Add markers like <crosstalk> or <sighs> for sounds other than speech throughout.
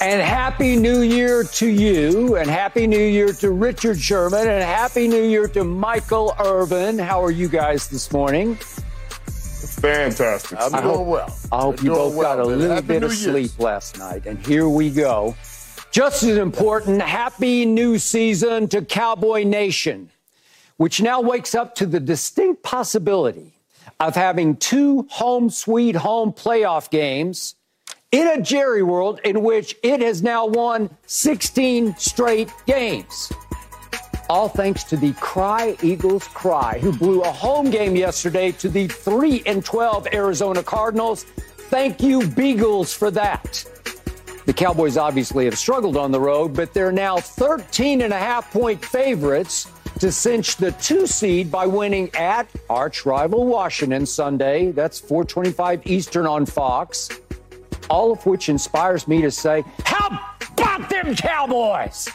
And happy new year to you, and happy new year to Richard Sherman, and happy new year to Michael Irvin. How are you guys this morning? Fantastic. I'm I doing hope, well. I hope I'm you both well, got a man. little Happy bit New of Year's. sleep last night. And here we go. Just as important, happy new season to Cowboy Nation, which now wakes up to the distinct possibility of having two home sweet home playoff games in a Jerry world in which it has now won 16 straight games. All thanks to the Cry Eagles Cry, who blew a home game yesterday to the 3 and 12 Arizona Cardinals. Thank you, Beagles, for that. The Cowboys obviously have struggled on the road, but they're now 13 and a half point favorites to cinch the two seed by winning at arch rival Washington Sunday. That's 425 Eastern on Fox. All of which inspires me to say, How about them Cowboys?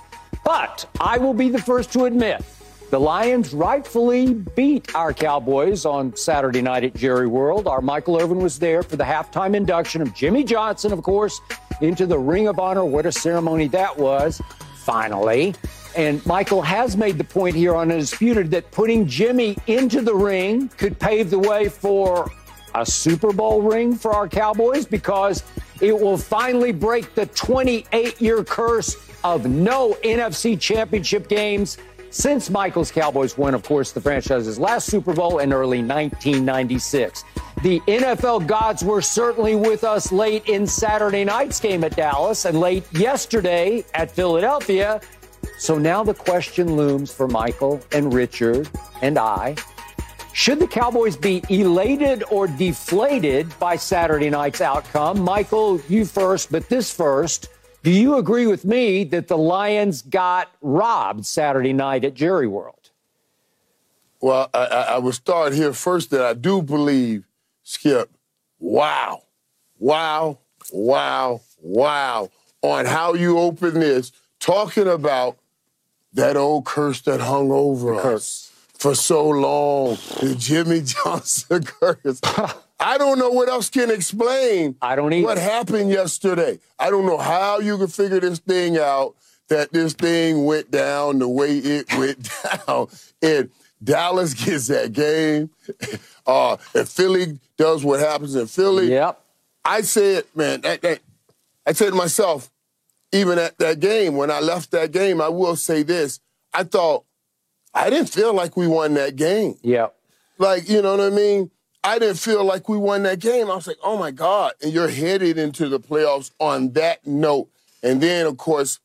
But I will be the first to admit the Lions rightfully beat our Cowboys on Saturday night at Jerry World. Our Michael Irvin was there for the halftime induction of Jimmy Johnson, of course, into the Ring of Honor. What a ceremony that was, finally. And Michael has made the point here on Undisputed that putting Jimmy into the ring could pave the way for a Super Bowl ring for our Cowboys because it will finally break the 28 year curse of no NFC championship games since Michael's Cowboys won, of course, the franchise's last Super Bowl in early 1996. The NFL gods were certainly with us late in Saturday night's game at Dallas and late yesterday at Philadelphia. So now the question looms for Michael and Richard and I. Should the Cowboys be elated or deflated by Saturday night's outcome? Michael, you first, but this first. Do you agree with me that the Lions got robbed Saturday night at Jerry World? Well, I, I, I would start here first that I do believe, Skip, wow, wow, wow, wow, on how you open this, talking about that old curse that hung over us for so long, the Jimmy <laughs> Johnson curse. <laughs> I don't know what else can explain I don't either. what happened yesterday. I don't know how you can figure this thing out that this thing went down the way it <laughs> went down. And Dallas gets that game. Uh, if Philly does what happens in Philly, Yep. I said, man, that, that, I said to myself, even at that game, when I left that game, I will say this. I thought, I didn't feel like we won that game. Yep. Like, you know what I mean? I didn't feel like we won that game. I was like, oh my God. And you're headed into the playoffs on that note. And then, of course,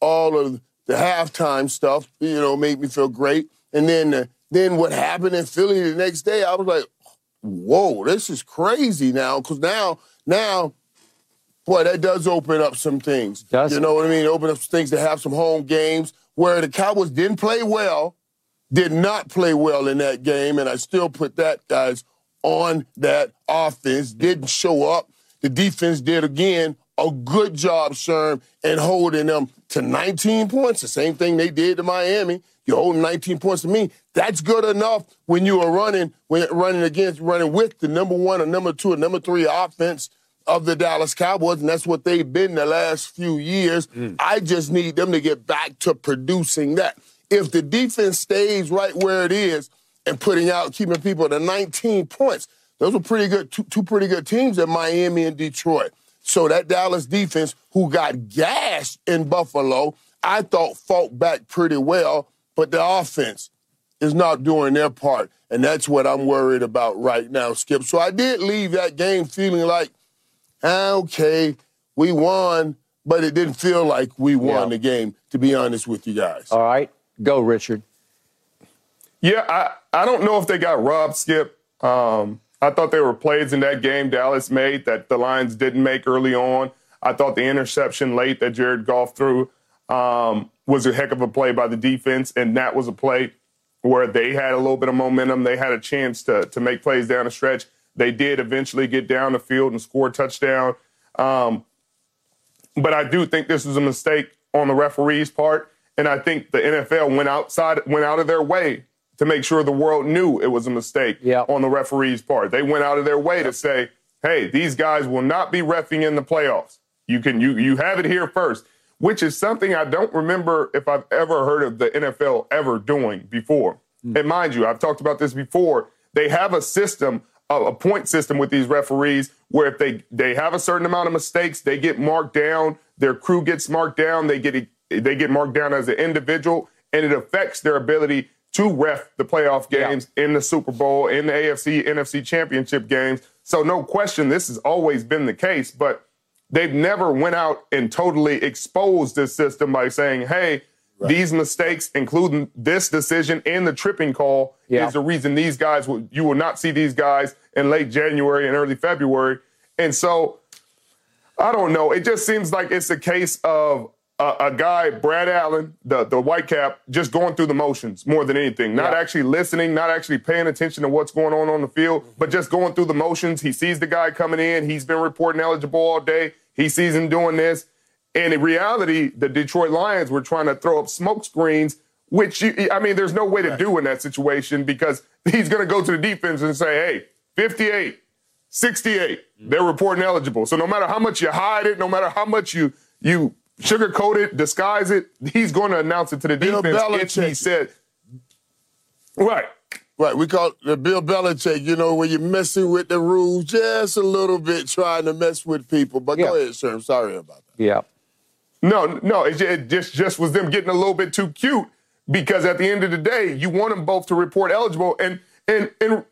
all of the halftime stuff, you know, made me feel great. And then, uh, then what happened in Philly the next day, I was like, whoa, this is crazy now. Because now, now, boy, that does open up some things. Does you know what I mean? Open up some things to have some home games where the Cowboys didn't play well, did not play well in that game, and I still put that, guys, on that offense. Didn't show up. The defense did again a good job, Sherm, and holding them to 19 points. The same thing they did to Miami. You're holding 19 points to me. That's good enough when you are running, when running against, running with the number one or number two or number three offense of the Dallas Cowboys, and that's what they've been the last few years. Mm. I just need them to get back to producing that. If the defense stays right where it is and putting out, keeping people to 19 points, those are pretty good, two, two pretty good teams at Miami and Detroit. So that Dallas defense, who got gashed in Buffalo, I thought fought back pretty well, but the offense is not doing their part. And that's what I'm worried about right now, Skip. So I did leave that game feeling like, ah, okay, we won, but it didn't feel like we won yeah. the game, to be honest with you guys. All right. Go, Richard. Yeah, I, I don't know if they got robbed, Skip. Um, I thought there were plays in that game Dallas made that the Lions didn't make early on. I thought the interception late that Jared Goff threw um, was a heck of a play by the defense, and that was a play where they had a little bit of momentum. They had a chance to to make plays down the stretch. They did eventually get down the field and score a touchdown. Um, but I do think this was a mistake on the referee's part, and I think the NFL went outside, went out of their way to make sure the world knew it was a mistake yep. on the referee's part. They went out of their way yep. to say, "Hey, these guys will not be refing in the playoffs. You can you you have it here first which is something I don't remember if I've ever heard of the NFL ever doing before. Mm. And mind you, I've talked about this before. They have a system, a point system with these referees where if they they have a certain amount of mistakes, they get marked down, their crew gets marked down, they get they get marked down as an individual, and it affects their ability to ref the playoff games yeah. in the Super Bowl, in the AFC, NFC championship games. So no question, this has always been the case, but they've never went out and totally exposed this system by saying, hey, right. these mistakes, including this decision and the tripping call, yeah. is the reason these guys will you will not see these guys in late January and early February. And so I don't know. It just seems like it's a case of a, a guy, Brad Allen, the, the white cap, just going through the motions more than anything. Not yeah. actually listening, not actually paying attention to what's going on on the field, mm-hmm. but just going through the motions. He sees the guy coming in. He's been reporting eligible all day. He sees him doing this. And in reality, the Detroit Lions were trying to throw up smoke screens, which, you, I mean, there's no way to do in that situation because <laughs> he's going to go to the defense and say, hey, 58, 68, mm-hmm. they're reporting eligible. So no matter how much you hide it, no matter how much you you sugarcoat it, disguise it, he's going to announce it to the Bill defense if he said, right. Right, we call the Bill Belichick, you know, when you're messing with the rules just a little bit, trying to mess with people. But yeah. go ahead, sir. I'm sorry about that. Yeah. No, no, it, it just just was them getting a little bit too cute because at the end of the day, you want them both to report eligible, and and and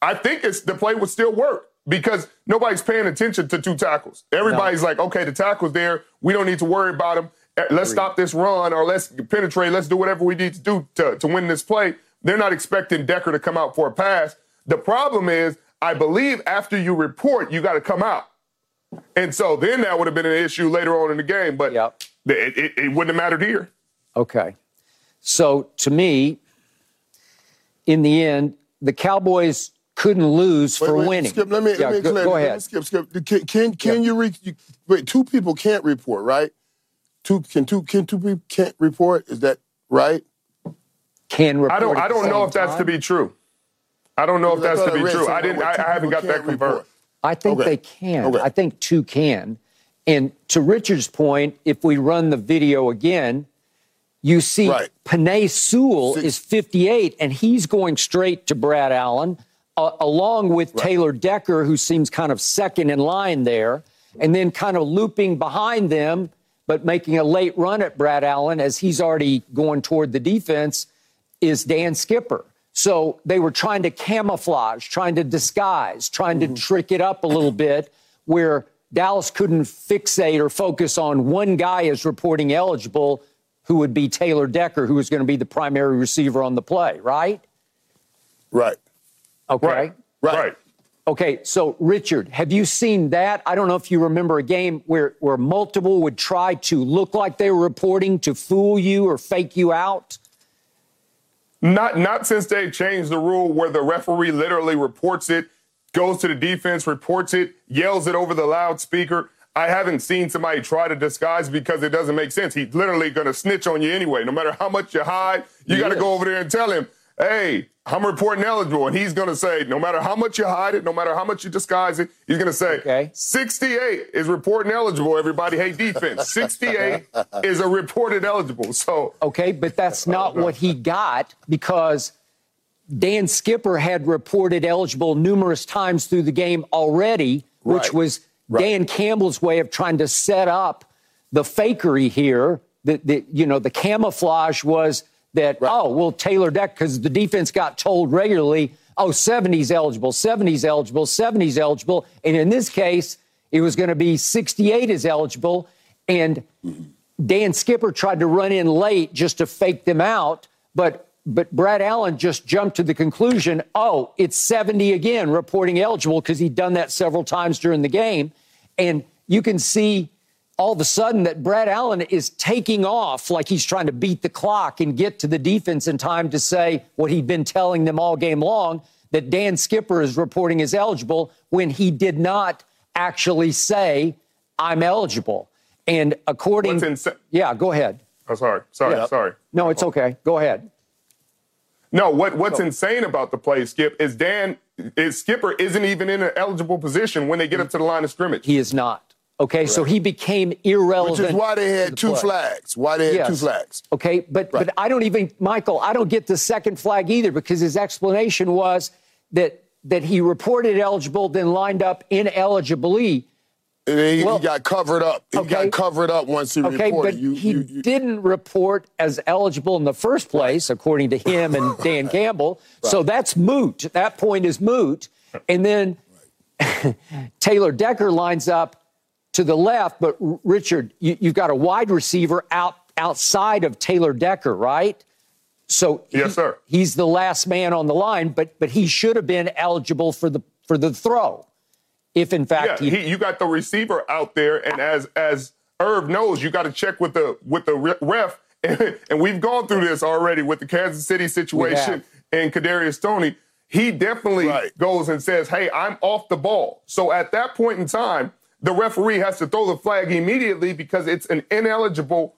I think it's the play would still work because nobody's paying attention to two tackles. Everybody's no. like, okay, the tackle's there. We don't need to worry about him. Eh, let's stop this run or let's penetrate. Let's do whatever we need to do to, to win this play. They're not expecting Decker to come out for a pass. The problem is, I believe after you report, you got to come out. And so then that would have been an issue later on in the game, but yep. it, it, it wouldn't have mattered here. Okay. So to me, in the end, the Cowboys couldn't lose wait, for wait, winning. Skip, let me, yeah, let me go, go ahead. skip, skip. Can can, can you, re, you, wait? Two people can't report, right? Two can two can two people can't report? Is that right? can report. I don't. I don't know if that's to be true. I don't know if that's to be true. I didn't. I, I haven't got that confirmed. I think okay. they can. Okay. I think two can. And to Richard's point, if we run the video again, you see right. Penei Sewell Six. is 58, and he's going straight to Brad Allen, uh, along with right. Taylor Decker, who seems kind of second in line there, and then kind of looping behind them, but making a late run at Brad Allen as he's already going toward the defense is Dan Skipper. So they were trying to camouflage, trying to disguise, trying to mm-hmm. trick it up a little bit where Dallas couldn't fixate or focus on one guy as reporting eligible who would be Taylor Decker, who was going to be the primary receiver on the play, right? Right. Okay. Right. Right. Okay, so Richard, have you seen that? I don't know if you remember a game where, where multiple would try to look like they were reporting to fool you or fake you out. Not not since they changed the rule where the referee literally reports it, goes to the defense, reports it, yells it over the loudspeaker. I haven't seen somebody try to disguise because it doesn't make sense. He's literally going to snitch on you anyway. No matter how much you hide, you got to go over there and tell him, hey, I'm reporting eligible. And he's going to say, no matter how much you hide it, no matter how much you disguise it, he's going to say, okay. 68 is reporting eligible, everybody. Hey, defense, <laughs> 68 is a reported eligible. So. Okay, but that's not what he got because Dan Skipper had reported eligible numerous times through the game already, which was right. Dan Campbell's way of trying to set up the fakery here the, the you know the camouflage was that right. oh well Taylor Deck because the defense got told regularly oh 70's eligible 70's eligible 70's eligible. And in this case it was going to be 68 is eligible. And Dan Skipper tried to run in late just to fake them out but but Brad Allen just jumped to the conclusion oh it's 70 again reporting eligible because he'd done that several times during the game. And you can see all of a sudden that Brad Allen is taking off like he's trying to beat the clock and get to the defense in time to say what he'd been telling them all game long that Dan Skipper is reporting as eligible when he did not actually say, I'm eligible. And according Yeah, go ahead. Oh, sorry. Sorry. Yeah. Sorry. No, it's okay. Go ahead. No, what, what's insane about the play, Skip, is Dan is Skipper isn't even in an eligible position when they get up to the line of scrimmage. He is not. Okay, right. so he became irrelevant. Which is why they had the two play. flags. Why they had yes. two flags. Okay, but right. but I don't even Michael, I don't get the second flag either because his explanation was that that he reported eligible, then lined up ineligibly. He, well, he, got covered up. He okay. got covered up once he okay, reported. But you, he you, you, didn't report as eligible in the first place, according to him and <laughs> Dan Campbell. Right. So that's moot. That point is moot. And then <laughs> Taylor Decker lines up to the left, but Richard, you, have got a wide receiver out outside of Taylor Decker, right? So yes, he, sir. He's the last man on the line, but but he should have been eligible for the for the throw, if in fact yeah, he, you got the receiver out there, and as as Irv knows, you got to check with the with the ref, <laughs> and, and, we've gone through this already with the Kansas City situation and Kadarius Toney. He definitely right. goes and says, "Hey, I'm off the ball." So at that point in time the referee has to throw the flag immediately because it's an ineligible.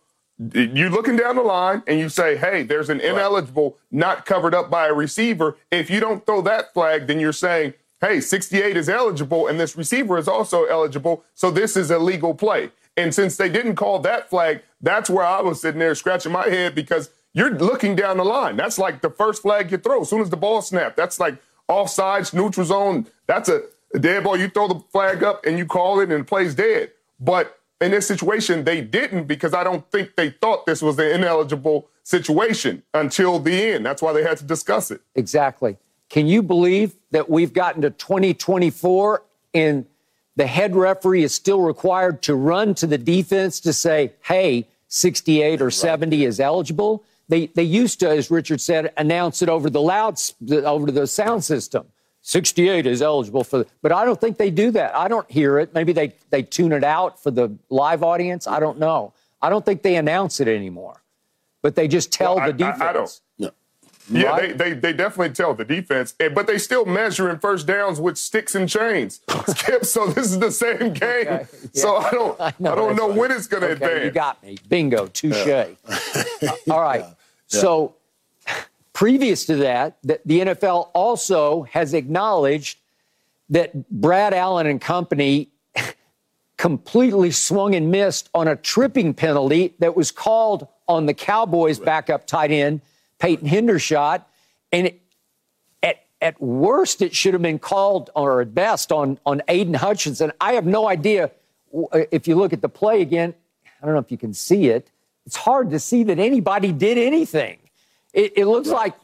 You're looking down the line and you say, hey, there's an ineligible not covered up by a receiver. If you don't throw that flag, then you're saying, hey, 68 is eligible and this receiver is also eligible. So this is a legal play. And since they didn't call that flag, that's where I was sitting there scratching my head because you're looking down the line. That's like the first flag you throw as soon as the ball snapped. That's like offsides, neutral zone. That's a dead ball, you throw the flag up and you call it and the play's dead. But in this situation, they didn't because I don't think they thought this was an ineligible situation until the end. That's why they had to discuss it. Exactly. Can you believe that we've gotten to 2024 and the head referee is still required to run to the defense to say, hey, 68 or 70 is eligible? They, they used to, as Richard said, announce it over the loud, over the sound system. 68 is eligible for, the, but I don't think they do that. I don't hear it. Maybe they, they tune it out for the live audience. I don't know. I don't think they announce it anymore, but they just tell well, the defense. I, I don't. Yeah, yeah right? they, they, they definitely tell the defense, but they still measure in first downs with sticks and chains. <laughs> Skip, so this is the same game. Okay. Yeah. So I don't I, know, I don't know when it's going to okay, advance. You got me. Bingo. Touche. Yeah. all right. <laughs> So Previous to that, the, the NFL also has acknowledged that Brad Allen and company <laughs> completely swung and missed on a tripping penalty that was called on the Cowboys' backup tight end, Peyton Hendershot. And it, at, at worst, it should have been called, or at best, on, on Aidan Hutchinson. I have no idea uh, if you look at the play again. I don't know if you can see it. It's hard to see that anybody did anything. It, it looks right. like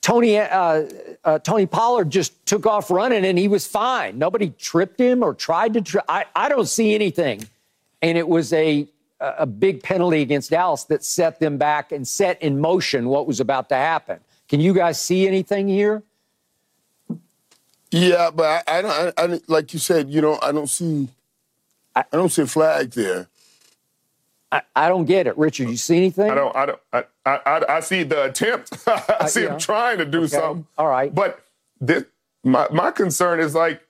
Tony uh, uh, Tony Pollard just took off running and he was fine. Nobody tripped him or tried to. Tri- I, I don't see anything, and it was a a big penalty against Dallas that set them back and set in motion what was about to happen. Can you guys see anything here? Yeah, but I, I don't. I, I, like you said, you know, I don't see. I, I don't see a flag there. I, I, don't get it, Richard. You see anything? I don't. I don't. I, I, I see the attempt. <laughs> I uh, see yeah. him trying to do okay. something. All right. But this, my my concern is like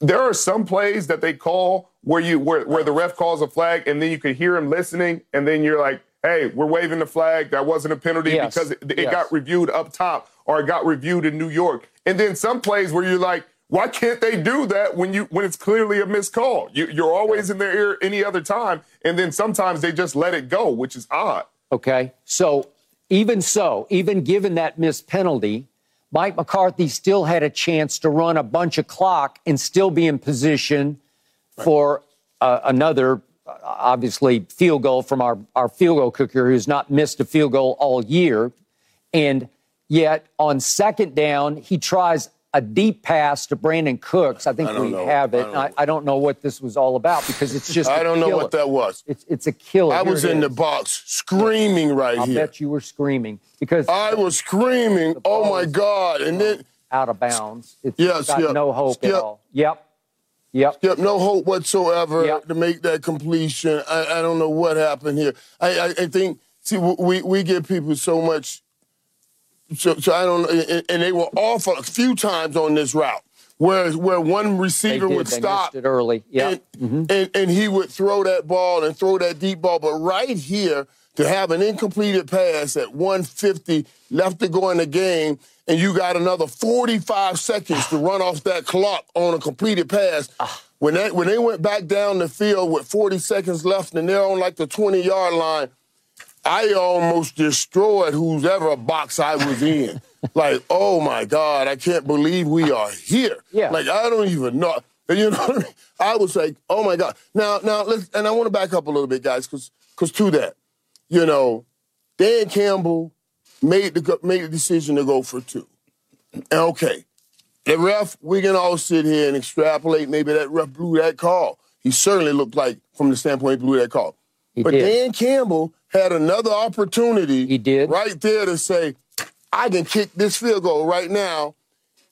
there are some plays that they call where you where where the ref calls a flag and then you can hear him listening and then you're like, hey, we're waving the flag. That wasn't a penalty yes. because it, it yes. got reviewed up top or it got reviewed in New York. And then some plays where you're like, why can't they do that when you when it's clearly a missed call? You, are always in their ear any other time, and then sometimes they just let it go, which is odd. Okay, so even so, even given that missed penalty, Mike McCarthy still had a chance to run a bunch of clock and still be in position for uh, another obviously field goal from our, our field goal kicker who's not missed a field goal all year. And yet on second down, he tries a deep pass to Brandin Cooks. I think I we know. have it. I don't I, know. I don't know what this was all about because it's just. <laughs> I don't know what that was. It's it's a killer. I Here was in the box screaming right I here. I bet you were screaming because I was screaming, oh my God. And then, out of bounds. It's Yes, got yeah. no hope Skip. at all. Yep. Yep. yep, no hope whatsoever Yep. to make that completion. I, I don't know what happened here. I, I, I think, see, we, we give people so much, so, so I don't and, and they were off a few times on this route. Where, where one They receiver did. would They stop early. Yep. and, mm-hmm. and, and he would throw that ball and throw that deep ball. But right here, to have an incompleted pass at 150 left to go in the game, and you got another 45 seconds to run off that clock on a completed pass. Ah. When that when they went back down the field with 40 seconds left and they're on like the 20 yard line, I almost destroyed whoever box I was in. <laughs> like, oh my God, I can't believe we are here. Yeah. Like I don't even know. And you <laughs> know what I mean? I was like, oh my God. Now, now let's and I want to back up a little bit, guys, because because to that, you know, Dan Campbell made the made the decision to go for two. And okay, the ref, we can all sit here and extrapolate. Maybe that ref blew that call. He certainly looked like, from the standpoint, he blew that call. He but did. Dan Campbell had another opportunity. He did. right there to say, I can kick this field goal right now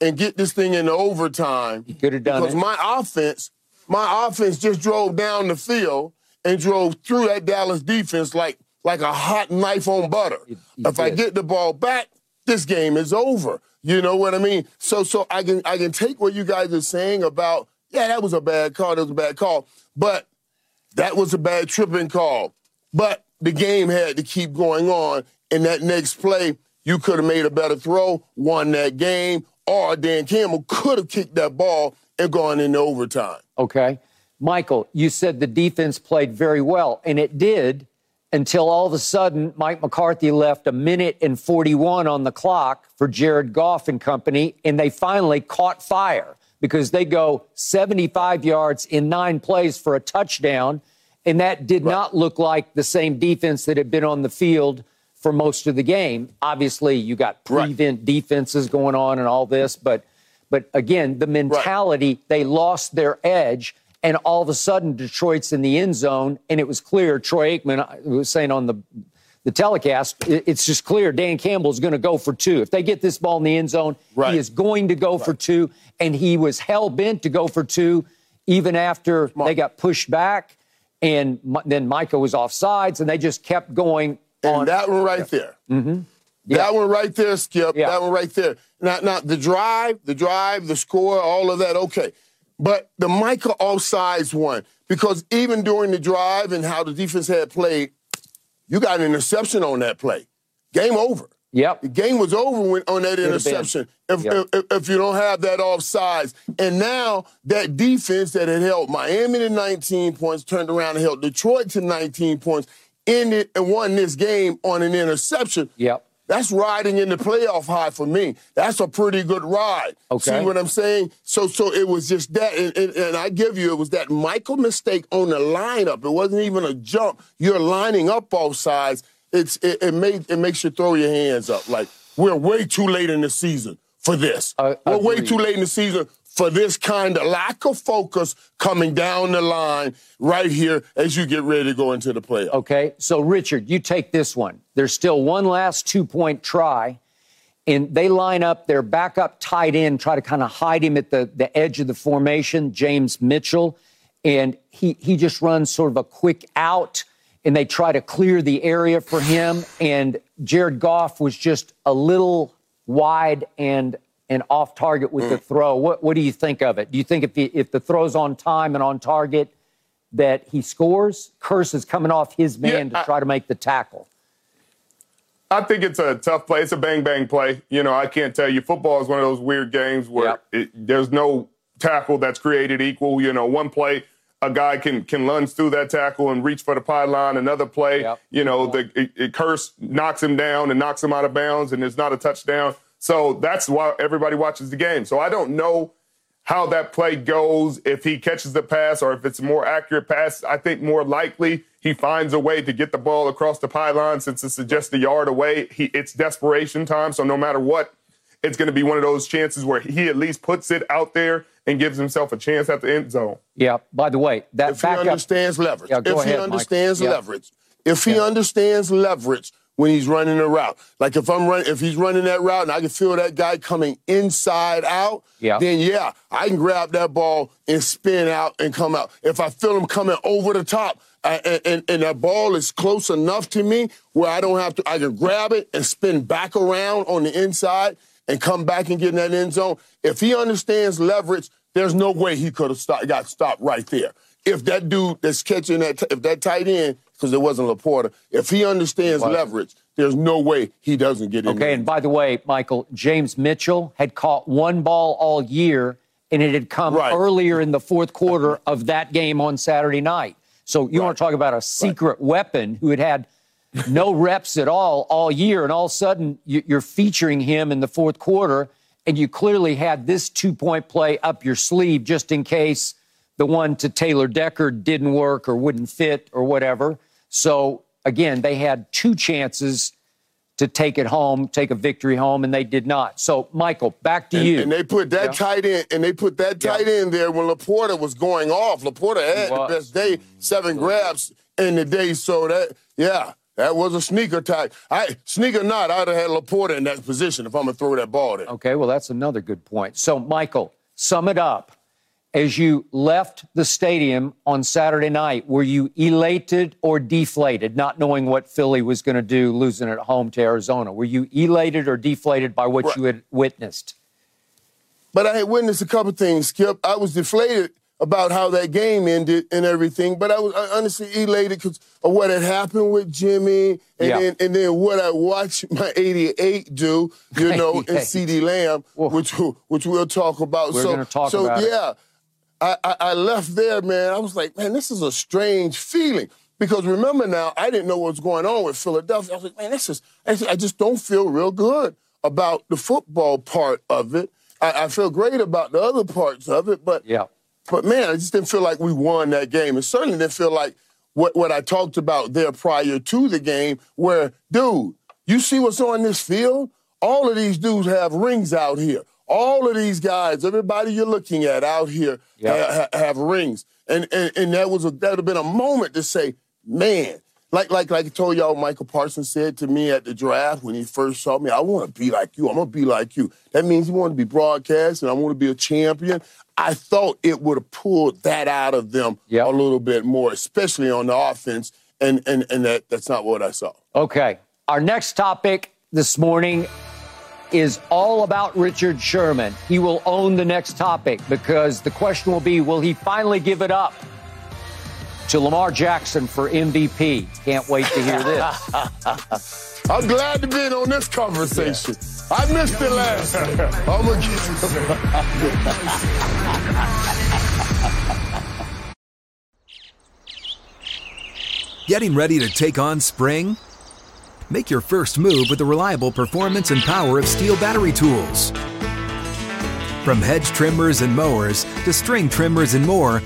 and get this thing into overtime. He could have done because it. my offense, my offense just drove down the field and drove through that Dallas defense like like a hot knife on butter. if I get the ball back, this game is over. You know what I mean? So so I can I can take what you guys are saying about yeah that was a bad call that was a bad call, but that was a bad tripping call. But the game had to keep going on. In that next play, you could have made a better throw, won that game, or Dan Campbell could have kicked that ball and gone into overtime. Okay. Michael, you said the defense played very well, and it did until all of a sudden Mike McCarthy left a minute and 41 on the clock for Jared Goff and company, and they finally caught fire because they go 75 yards in nine plays for a touchdown. And that did not look like the same defense that had been on the field for most of the game. Obviously, you got Right. prevent defenses going on and all this, but but again, the mentality, they lost their edge, and all of a sudden Detroit's in the end zone, and it was clear. Troy Aikman was saying on the the telecast, it's just clear Dan Campbell is going to go for two. If they get this ball in the end zone, Right. he is going to go for two, and he was hell bent to go for two, even after they got pushed back, and then Micah was off sides, and they just kept going And on. that one right there. Mm-hmm. That one right there, Skip. Yeah. That one right there. Now, now the drive, the drive, the score, all of that, okay. But the Micah offsides one, because even during the drive and how the defense had played, you got an interception on that play. Game over. Yep. The game was over when, on that interception. If, Yep. if, if you don't have that offsides. And now that defense that had held Miami to 19 points turned around and held Detroit to 19 points, ended and won this game on an interception. Yep. That's riding in the playoff high for me. That's a pretty good ride. Okay. See what I'm saying? So, so it was just that, and, and, and I give you, it was that Michael mistake on the lineup. It wasn't even a jump. You're lining up both sides. It's it, it made it makes you throw your hands up. Like we're way too late in the season for this. Uh, we're way too late in the season for this kind of lack of focus coming down the line right here as you get ready to go into the playoffs. Okay, so Richard, you take this one. There's still one last two point try, and they line up their backup tight end, try to kind of hide him at the, the edge of the formation, James Mitchell, and he, he just runs sort of a quick out, and they try to clear the area for him. And Jared Goff was just a little wide and and off target with the mm. throw. What what do you think of it? Do you think if the if the throw's on time and on target, that he scores? Kearse is coming off his man Yeah, to I- try to make the tackle. I think it's a tough play. It's a bang bang play. You know, I can't tell you. Football is one of those weird games where Yep. it, there's no tackle that's created equal. You know, one play a guy can can lunge through that tackle and reach for the pylon. Another play, Yep. you know, the it, it Kearse knocks him down and knocks him out of bounds, and it's not a touchdown. So that's why everybody watches the game. So I don't know how that play goes, if he catches the pass or if it's a more accurate pass, I think more likely he finds a way to get the ball across the pylon since it's just a yard away. He, it's desperation time. So no matter what, it's going to be one of those chances where he at least puts it out there and gives himself a chance at the end zone. Yeah. By the way, that if he understands leverage, yeah, if ahead, he understands Mike. leverage, yeah. if he yeah. understands leverage when he's running a route, like if I'm running, if he's running that route and I can feel that guy coming inside out, yeah. then yeah, I can grab that ball and spin out and come out. If I feel him coming over the top. and, and, and that ball is close enough to me where I don't have to, I can grab it and spin back around on the inside and come back and get in that end zone. If he understands leverage, there's no way he could have stopped, got stopped right there. If that dude that's catching that, if that tight end, because it wasn't Laporta, if he understands leverage, there's no way he doesn't get in. Okay, and by the way, Michael, James Mitchell had caught one ball all year, and it had come right. earlier in the fourth quarter of that game on Saturday night. So you right. want to talk about a secret right. weapon who had had no reps at all all year, and all of a sudden you're featuring him in the fourth quarter, and you clearly had this two point play up your sleeve just in case the one to Taylor Decker didn't work or wouldn't fit or whatever. So again, they had two chances to take it home, take a victory home, and they did not. So, Michael, back to and, you. And they put that yeah. tight end, and they put that tight yeah. end there when Laporta was going off. Laporta had the best day, seven grabs in the day. So that, yeah, that was a sneaker tag. I sneaker not, I'd have had Laporta in that position if I'm gonna throw that ball there. Okay, well that's another good point. So, Michael, sum it up. As you left the stadium on Saturday night, were you elated or deflated, not knowing what Philly was going to do, losing at home to Arizona? Were you elated or deflated by what right. you had witnessed? But I had witnessed a couple things, Skip. I was deflated about how that game ended and everything. But I was honestly elated because of what had happened with Jimmy and, yeah. then, and then what I watched <laughs> my 88 do, you know, and CeeDee Lamb, which, which we'll talk about. We're so, talk so, about yeah, I, I, I left there, man. I was like, man, this is a strange feeling. Because remember now, I didn't know what was going on with Philadelphia. I was like, man, this is, I just don't feel real good about the football part of it. I, I feel great about the other parts of it, but yeah. But man, I just didn't feel like we won that game. It certainly didn't feel like what, what I talked about there prior to the game, where, dude, you see what's on this field? All of these dudes have rings out here. All of these guys, everybody you're looking at out here yeah. ha- have rings. And, and, and that was a, that would have been a moment to say, man, like like like I told y'all, Micah Parsons said to me at the draft when he first saw me, I want to be like you. I'm gonna be like you. That means he wanted to be broadcast and I want to be a champion. I thought it would have pulled that out of them yep. a little bit more, especially on the offense. And and and that that's not what I saw. Okay. Our next topic this morning is all about Richard Sherman. He will own the next topic because the question will be will he finally give it up to Lamar Jackson for MVP? Can't wait to hear this. <laughs> I'm glad to be in on this conversation. Yeah. I missed it last time. I'm gonna <laughs> Getting ready to take on spring? Make your first move with the reliable performance and power of Stihl battery tools. From hedge trimmers and mowers to string trimmers and more,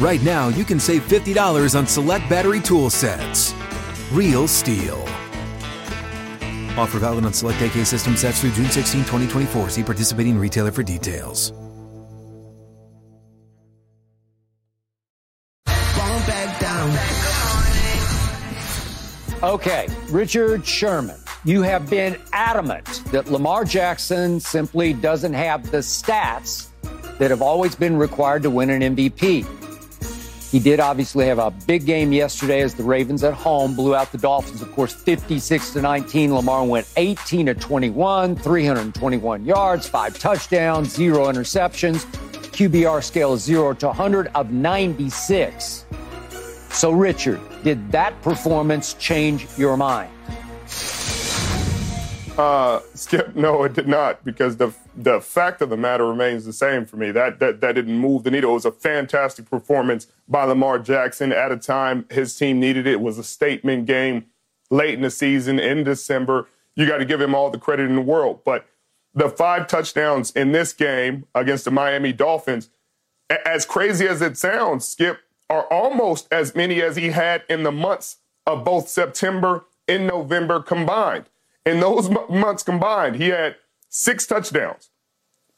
right now you can save $50 on select battery tool sets. Real Stihl. Offer valid on select AK system sets through June 16, 2024. See participating retailer for details. Okay, Richard Sherman, you have been adamant that Lamar Jackson simply doesn't have the stats that have always been required to win an MVP. He did obviously have a big game yesterday as the Ravens at home blew out the Dolphins, of course, 56 to 19. Lamar went 18 to 21, 321 yards, five touchdowns, zero interceptions. QBR scale is 0 to 100 of 96. So, Richard, did that performance change your mind? Uh, Skip, no, it did not, because the the fact of the matter remains the same for me. That that that didn't move the needle. It was a fantastic performance by Lamar Jackson at a time his team needed it. It was a statement game late in the season in December. You got to give him all the credit in the world. But the five touchdowns in this game against the Miami Dolphins, as crazy as it sounds, Skip, are almost as many as he had in the months of both September and November combined. In those m- months combined, he had six touchdowns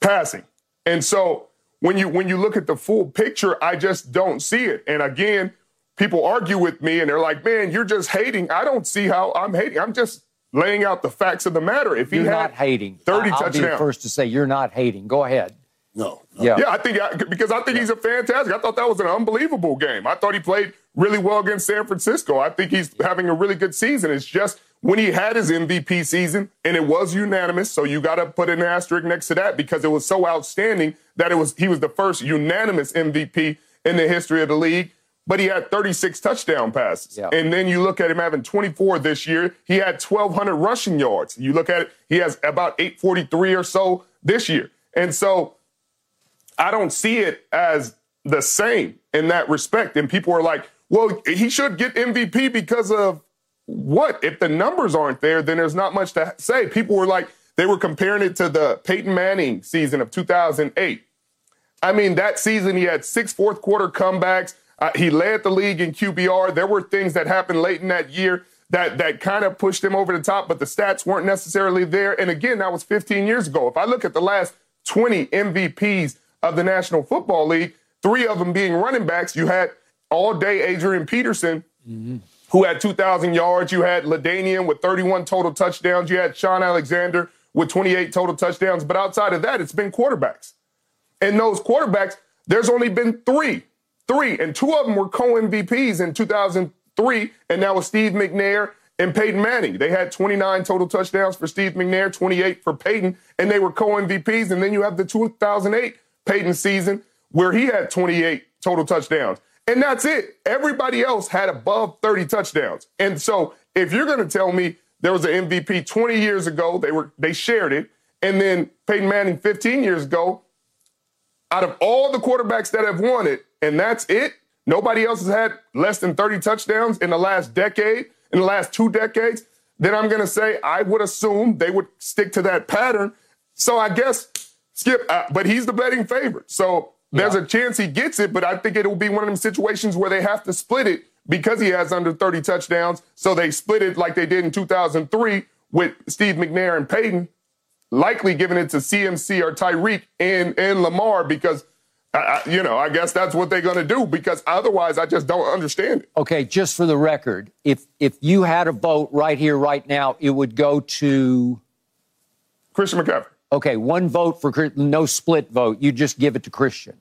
passing. And so when you when you look at the full picture, I just don't see it. And again, people argue with me and they're like, "Man, you're just hating." I don't see how I'm hating. I'm just laying out the facts of the matter. If he you're had not hating, 30 I'll touchdowns, be the first to say you're not hating. Go ahead. No. no. Yeah. yeah, I think because I think he's a fantastic. I thought that was an unbelievable game. I thought he played really well against San Francisco. I think he's having a really good season. It's just when he had his MVP season and it was unanimous, so you got to put an asterisk next to that because it was so outstanding that it was he was the first unanimous MVP in the history of the league. But he had 36 touchdown passes. Yeah. And then you look at him having 24 this year. He had 1,200 rushing yards. You look at it, he has about 843 or so this year. And so I don't see it as the same in that respect. And people are like, well, he should get MVP because of what? If the numbers aren't there, then there's not much to say. People were like, they were comparing it to the Peyton Manning season of 2008. I mean, that season he had six fourth quarter comebacks. Uh, he led the league in QBR. There were things that happened late in that year that that kind of pushed him over the top, but the stats weren't necessarily there. And again, that was 15 years ago. If I look at the last 20 MVPs of the National Football League, three of them being running backs, you had all day Adrian Peterson, mm-hmm. Who had 2,000 yards. You had LaDainian with 31 total touchdowns. You had Shaun Alexander with 28 total touchdowns. But outside of that, it's been quarterbacks. And those quarterbacks, there's only been three Three, and two of them were co-MVPs in 2003, and that was Steve McNair and Peyton Manning. They had 29 total touchdowns for Steve McNair, 28 for Peyton, and they were co-MVPs. And then you have the 2008 Peyton season where he had 28 total touchdowns. And that's it. Everybody else had above 30 touchdowns. And so if you're going to tell me there was an MVP 20 years ago, they were they shared it, and then Peyton Manning 15 years ago, out of all the quarterbacks that have won it, and that's it. Nobody else has had less than 30 touchdowns in the last decade, in the last two decades. Then I'm going to say I would assume they would stick to that pattern. So I guess Skip, uh, but he's the betting favorite. So there's yeah. a chance he gets it, but I think it will be one of them situations where they have to split it because he has under 30 touchdowns. So they split it like they did in 2003 with Steve McNair and Peyton, likely giving it to CMC or Tyreek and, and Lamar because – I, you know, I guess that's what they're going to do because otherwise, I just don't understand it. Okay, just for the record, if if you had a vote right here, right now, it would go to Christian McCaffrey. Okay, one vote for no split vote. You just give it to Christian.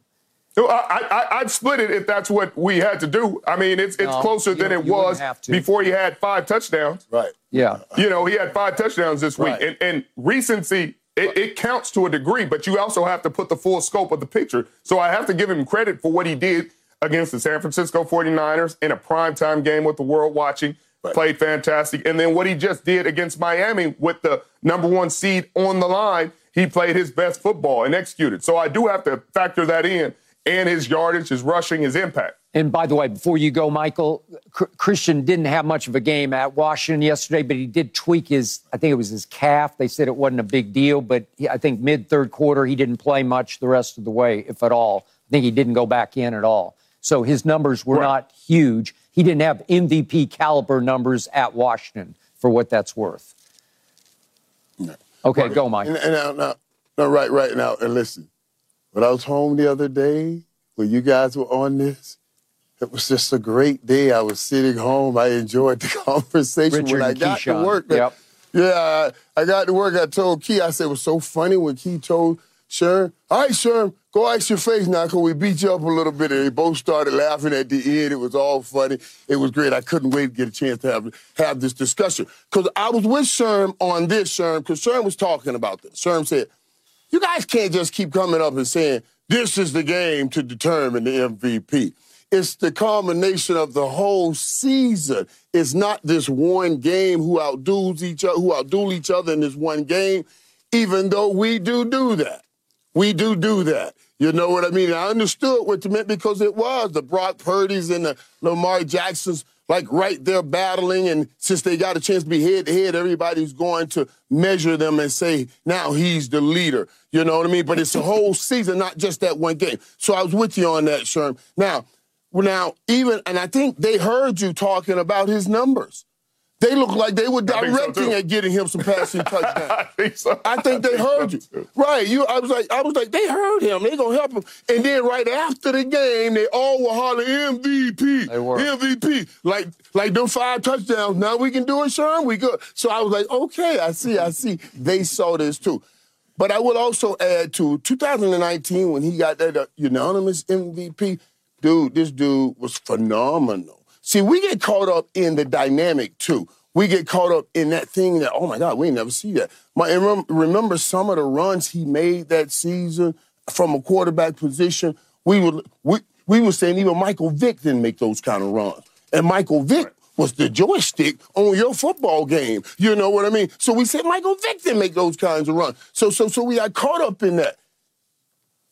I, I, would split it if that's what we had to do. I mean, it's it's no, closer you, than it was before he had five touchdowns. Right. Yeah. You know, he had five touchdowns this week, right. and, and recency it, it, counts to a degree, but you also have to put the full scope of the picture. So I have to give him credit for what he did against the San Francisco 49ers in a primetime game with the world watching. Right. Played fantastic. And then what he just did against Miami with the number one seed on the line, he played his best football and executed. So I do have to factor that in and his yardage, his rushing, his impact. And by the way, before you go, Michael, Christian didn't have much of a game at Washington yesterday, but he did tweak his, I think it was his calf. They said it wasn't a big deal, but I think mid third quarter, he didn't play much the rest of the way, if at all. I think he didn't go back in at all. So his numbers were right. not huge. He didn't have MVP caliber numbers at Washington for what that's worth. No. Okay, well, go, Mike. And, and now, now, now, right, right now, and listen. When I was home the other day, when you guys were on this, it was just a great day. I was sitting home. I enjoyed the <laughs> conversation. Richard when I got Keyshawn. to work, yep. yeah, I, I got to work. I told Key, I said, it was so funny when Key told Sherm, all right, Sherm, go ice your face now because we beat you up a little bit. And they both started laughing at the end. It was all funny. It was great. I couldn't wait to get a chance to have, have this discussion. Because I was with Sherm on this, Sherm, because Sherm was talking about this. Sherm said, you guys can't just keep coming up and saying, this is the game to determine the MVP. It's the combination of the whole season. It's not this one game who outdoes each other, who outduel each other in this one game, even though we do do that. We do do that. You know what I mean? I understood what you meant because it was the Brock Purdy's and the Lamar Jacksons like right there battling. And since they got a chance to be head to head, everybody's going to measure them and say, now he's the leader. You know what I mean? But it's a whole season, not just that one game. So I was with you on that, Sherm. Now, now, even, and I think they heard you talking about his numbers. They look like they were directing so at getting him some passing <laughs> touchdowns. I think so. I think they I heard so you. Right. You I was like, I was like, they heard him. They gonna help him. And then right after the game, they all were hollering MVP. They were. MVP. Like, like them five touchdowns. Now we can do it, Sean. We good. So I was like, okay, I see, I see. They saw this too. But I would also add to 2019 when he got that uh, unanimous MVP, dude, this dude was phenomenal. See, we get caught up in the dynamic too. We get caught up in that thing that, oh my God, we never see that. My, remember some of the runs he made that season from a quarterback position? We would we, we were saying even Michael Vick didn't make those kind of runs. And Michael Vick was the joystick on your football game. You know what I mean? So we said Michael Vick didn't make those kinds of runs. So so so we got caught up in that.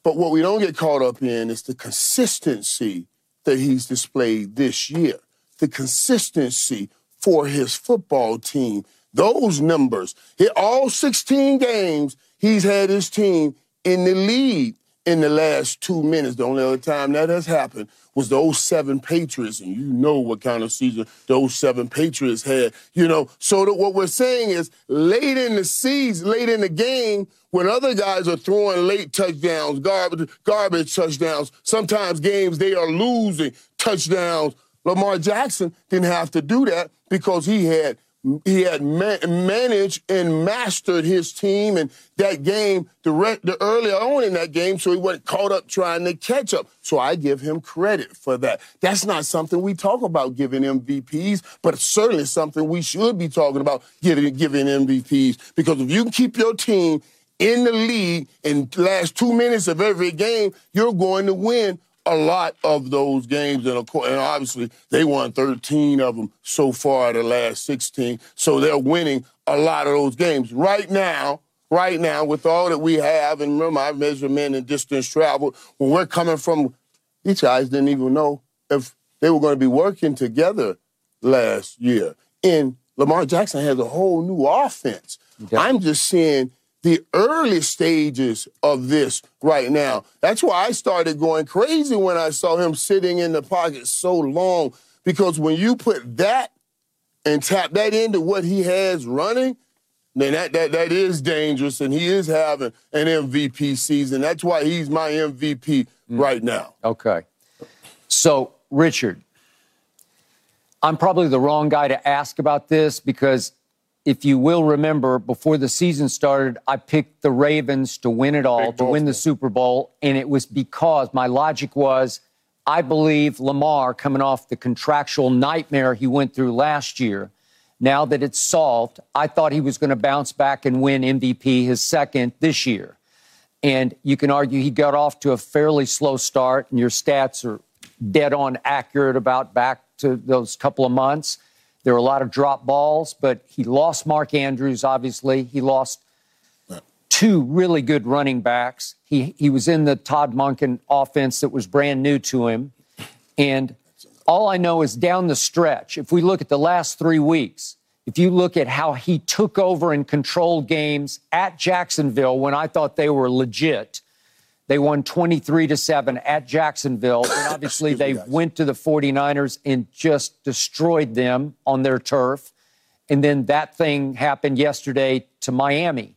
But what we don't get caught up in is the consistency that he's displayed this year. The consistency for his football team. Those numbers, all 16 games, he's had his team in the lead in the last two minutes. The only other time that has happened was those oh seven Patriots, and you know what kind of season those oh seven Patriots had. You know, so that what we're saying is late in the season, late in the game, when other guys are throwing late touchdowns, garbage, garbage touchdowns, sometimes games they are losing touchdowns. Lamar Jackson didn't have to do that because he had he had ma- managed and mastered his team and that game the, re- the earlier on in that game, so he wasn't caught up trying to catch up. So I give him credit for that. That's not something we talk about giving MVPs, but it's certainly something we should be talking about giving giving MVPs because if you can keep your team in the lead in the last two minutes of every game, you're going to win a lot of those games, and, and obviously they won 13 of them so far the last 16. So they're winning a lot of those games right now. Right now, with all that we have, and remember, I measurement and distance travel. When we're coming from, these guys didn't even know if they were going to be working together last year. And Lamar Jackson has a whole new offense. Okay. I'm just seeing the early stages of this right now. That's why I started going crazy when I saw him sitting in the pocket so long. Because when you put that and tap that into what he has running, then that, that, that is dangerous, and he is having an MVP season. That's why he's my MVP mm. right now. Okay. So, Richard, I'm probably the wrong guy to ask about this because if you will remember, before the season started, I picked the Ravens to win it all, to win the Super Bowl. And it was because my logic was I believe Lamar, coming off the contractual nightmare he went through last year, now that it's solved, I thought he was going to bounce back and win MVP his second this year. And you can argue he got off to a fairly slow start, and your stats are dead on accurate about back to those couple of months. There were a lot of drop balls, but he lost Mark Andrews, obviously. He lost two really good running backs. He, he was in the Todd Monken offense that was brand new to him. And all I know is down the stretch, if we look at the last three weeks, if you look at how he took over and controlled games at Jacksonville when I thought they were legit, they won 23 to 7 at Jacksonville. And <coughs> obviously, they went to the 49ers and just destroyed them on their turf. And then that thing happened yesterday to Miami.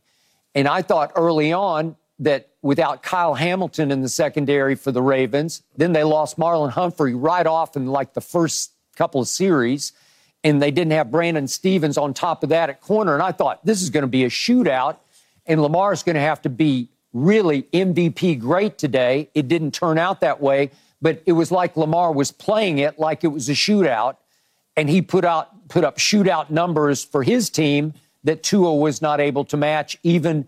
And I thought early on that without Kyle Hamilton in the secondary for the Ravens, then they lost Marlon Humphrey right off in like the first couple of series. And they didn't have Brandon Stephens on top of that at corner. And I thought this is going to be a shootout. And Lamar's going to have to be really MVP great today. It didn't turn out that way, but it was like Lamar was playing it like it was a shootout, and he put out put up shootout numbers for his team that Tua was not able to match, even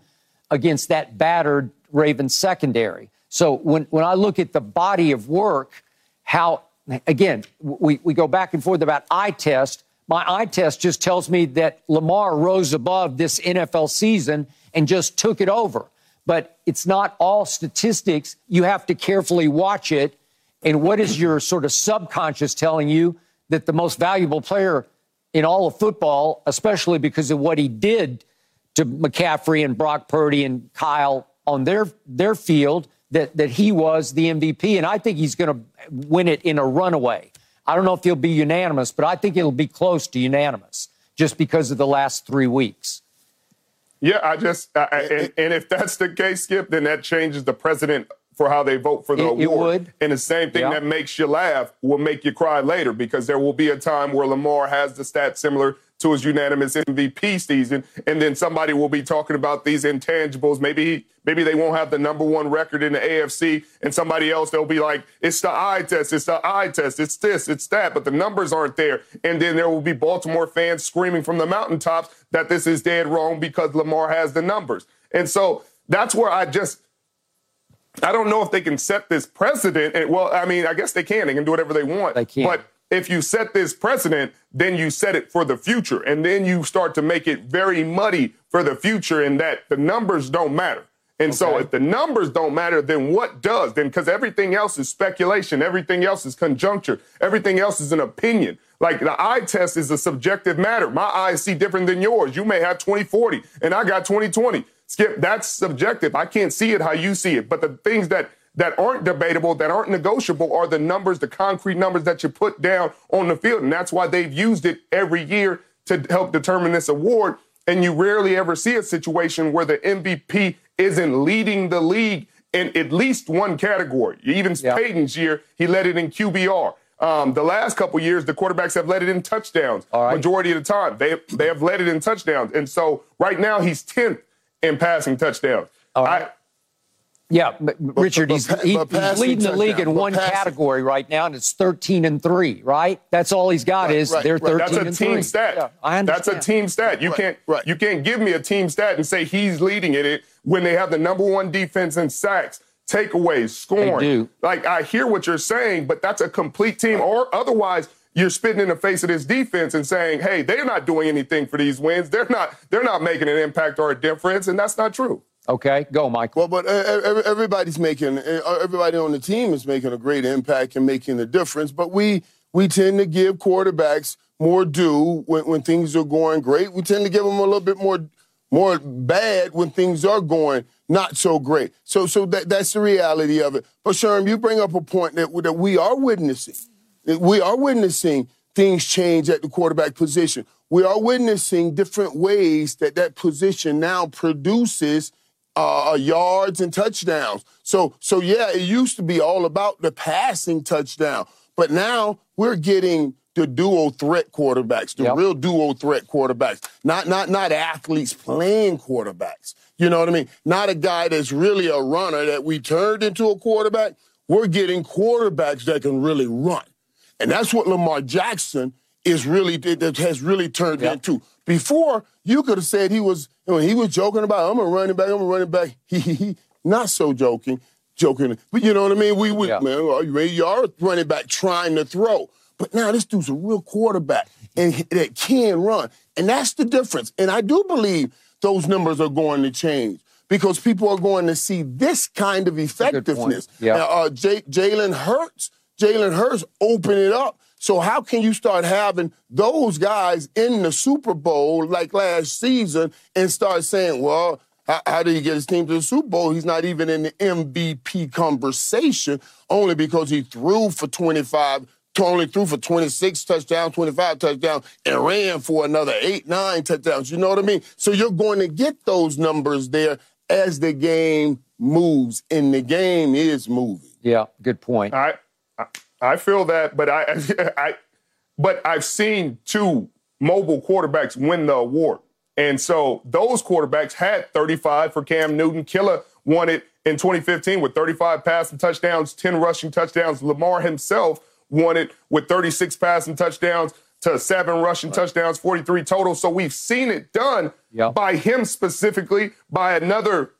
against that battered Ravens secondary. So when when I look at the body of work, how again we, we go back and forth about eye test. My eye test just tells me that Lamar rose above this NFL season and just took it over but it's not all statistics. You have to carefully watch it. And what is your sort of subconscious telling you that the most valuable player in all of football, especially because of what he did to McCaffrey and Brock Purdy and Kyle on their their field, that that he was the MVP, and I think he's going to win it in a runaway. I don't know if he'll be unanimous, but I think it'll be close to unanimous just because of the last three weeks. Yeah, I just I, and, and, if that's the case, Skip, then that changes the president for how they vote for the it, award. It would. And the same thing that makes you laugh will make you cry later because there will be a time where Lamar has the stats similar to his unanimous MVP season, and then somebody will be talking about these intangibles. Maybe maybe they won't have the number one record in the AFC, and somebody else they'll be like, "It's the eye test, it's the eye test, it's this, it's that," but the numbers aren't there. And then there will be Baltimore fans screaming from the mountaintops that this is dead wrong because Lamar has the numbers. And so that's where I just I don't know if they can set this precedent. And, well, I mean, I guess they can. They can do whatever they want. They can. But if you set this precedent, then you set it for the future. And then you start to make it very muddy for the future in that the numbers don't matter. And okay. so if the numbers don't matter, then what does? Then because everything else is speculation, everything else is conjuncture, everything else is an opinion. Like the eye test is a subjective matter. My eyes see different than yours. You may have 2040 and I got 2020. Skip, that's subjective. I can't see it how you see it. But the things that that aren't debatable, that aren't negotiable, are the numbers, the concrete numbers that you put down on the field. And that's why they've used it every year to help determine this award. And you rarely ever see a situation where the MVP isn't leading the league in at least one category. Even yeah. Peyton's year, he led it in QBR. Um, the last couple years, the quarterbacks have led it in touchdowns. Majority of the time, they they have led it in touchdowns. And so right now, he's tenth in passing touchdowns. All right. I, yeah, but Richard, but, but, he's, he's, leading the league in one passing. category right now, and it's 13 and three, right? That's all he's got right, is right, they're 13 That's a and team three. stat. Yeah, I understand. That's a team stat. You can't you can't give me a team stat and say he's leading it when they have the number one defense in sacks, takeaways, scoring. They do. Like I hear what you're saying, but that's a complete team. Or otherwise, you're spitting in the face of this defense and saying, "Hey, they're not doing anything for these wins. They're not. They're not making an impact or a difference," and that's not true. Okay, go, Mike. Well, but everybody's making uh, everybody on the team is making a great impact and making a difference. But we we tend to give quarterbacks more due when, when things are going great. We tend to give them a little bit more more bad when things are going not so great. So so that, that's the reality of it. But Sherm, you bring up a point that that we are witnessing we are witnessing things change at the quarterback position. We are witnessing different ways that that position now produces uh, yards and touchdowns. So, so yeah, it used to be all about the passing touchdown, but now we're getting the dual threat quarterbacks, the yep. real dual threat quarterbacks, not not not athletes playing quarterbacks. You know what I mean? Not a guy that's really a runner that we turned into a quarterback. We're getting quarterbacks that can really run. And that's what Lamar Jackson is really that has really turned yep. into. Before you could have said he was when he was joking about I'm a running back, I'm a running back. <laughs> He, he he, not so joking, joking. But you know what I mean? We would yep. man, are you ready? You are running back trying to throw. But now this dude's a real quarterback and that can run. And that's the difference. And I do believe those numbers are going to change because people are going to see this kind of effectiveness. Yeah. Uh, J- Jalen Hurts Jalen Hurts open it up. So how can you start having those guys in the Super Bowl like last season and start saying, well, how, how did he get his team to the Super Bowl? He's not even in the MVP conversation only because he threw for 25 only threw for 26 touchdowns, 25 touchdowns, and ran for another eight, nine touchdowns. You know what I mean? So you're going to get those numbers there as the game moves, and the game is moving. Yeah, good point. All right. I feel that, but I, <laughs> I, but I've seen two mobile quarterbacks win the award, and so those quarterbacks had 35 for Cam Newton. Killer won it in 2015 with 35 passing touchdowns, 10 rushing touchdowns. Lamar himself won it with 36 passing touchdowns to seven rushing touchdowns, 43 total. So we've seen it done yep. by him specifically, by another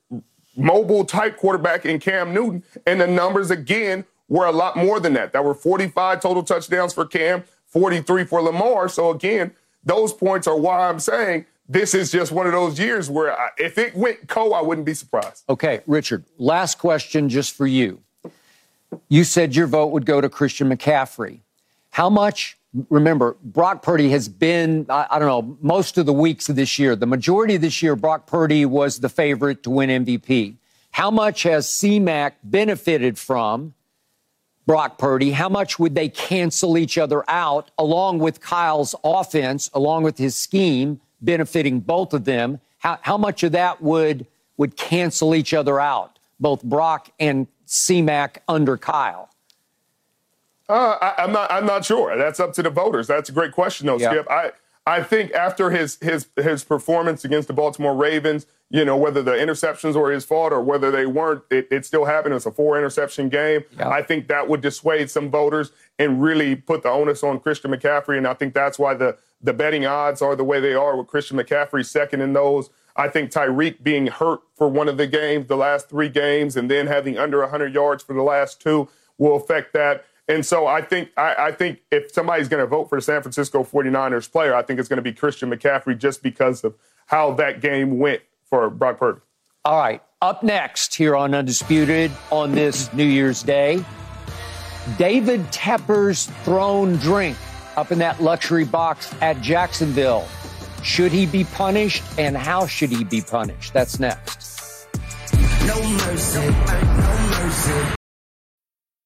mobile type quarterback in Cam Newton. And the numbers again were a lot more than that. That were 45 total touchdowns for Cam, 43 for Lamar. So again, those points are why I'm saying this is just one of those years where I, if it went co, I wouldn't be surprised. Okay, Richard, last question just for you. You said your vote would go to Christian McCaffrey. How much remember, Brock Purdy has been, I, I, don't know, most of the weeks of this year, the majority of this year, Brock Purdy was the favorite to win MVP. How much has CMAC benefited from Brock Purdy? How much would they cancel each other out along with Kyle's offense, along with his scheme benefiting both of them? How, how much of that would, would cancel each other out, both Brock and CMAC under Kyle? Uh, I, am not. I'm not sure. That's up to the voters. That's a great question, though, yeah. Skip. I I think after his his his performance against the Baltimore Ravens, you know whether the interceptions were his fault or whether they weren't, it, it still happened. It's a four interception game. Yeah. I think that would dissuade some voters and really put the onus on Christian McCaffrey. And I think that's why the the betting odds are the way they are with Christian McCaffrey second in those. I think Tyreek being hurt for one of the games, the last three games, and then having under 100 yards for the last two will affect that. And so I think I, I think if somebody's going to vote for the San Francisco 49ers player, I think it's going to be Christian McCaffrey just because of how that game went for Brock Purdy. All right. Up next here on Undisputed on this New Year's Day, David Tepper's thrown drink up in that luxury box at Jacksonville. Should he be punished and how should he be punished? That's next. No mercy, no mercy.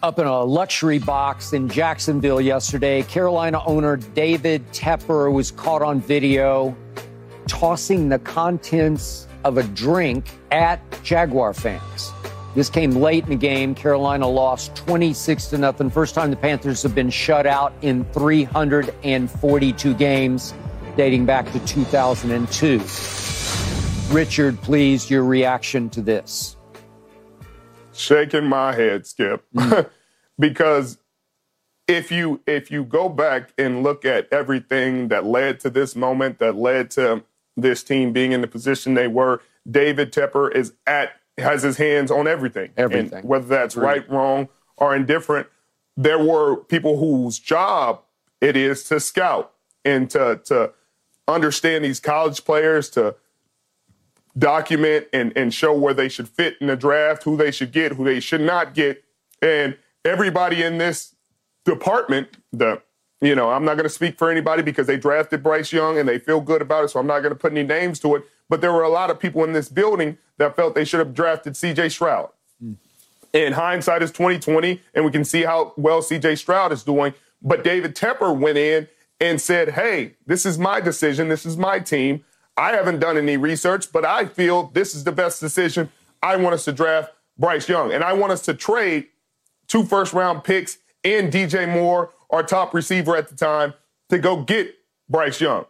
Up in a luxury box in Jacksonville yesterday, Carolina owner David Tepper was caught on video tossing the contents of a drink at Jaguar fans. This came late in the game. Carolina lost 26 to nothing. First time the Panthers have been shut out in 342 games dating back to 2002. Richard, please, your reaction to this. Shaking my head, Skip. Mm. <laughs> because if you if you go back and look at everything that led to this moment, that led to this team being in the position they were, David Tepper is at has his hands on everything. Everything. And whether that's right, wrong, or indifferent. There were people whose job it is to scout and to to understand these college players, to document and, and show where they should fit in the draft, who they should get, who they should not get. And everybody in this department, the you know, I'm not going to speak for anybody because they drafted Bryce Young and they feel good about it, so I'm not going to put any names to it. But there were a lot of people in this building that felt they should have drafted C.J. Stroud. Mm. And hindsight is 2020, and we can see how well C.J. Stroud is doing. But David Tepper went in and said, "Hey, this is my decision. This is my team. I haven't done any research, but I feel this is the best decision. I want us to draft Bryce Young, and I want us to trade two first round picks and DJ Moore, our top receiver at the time, to go get Bryce Young.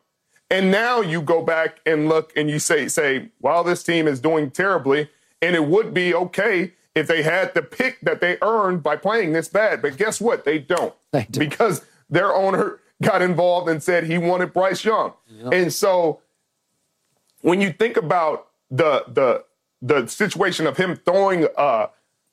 And now you go back and look and you say, say, while this team is doing terribly, and it would be okay if they had the pick that they earned by playing this bad. But guess what? They don't. <laughs> They don't. Because their owner <laughs> got involved and said he wanted Bryce Young. Yep. And so when you think about the the the situation of him throwing a,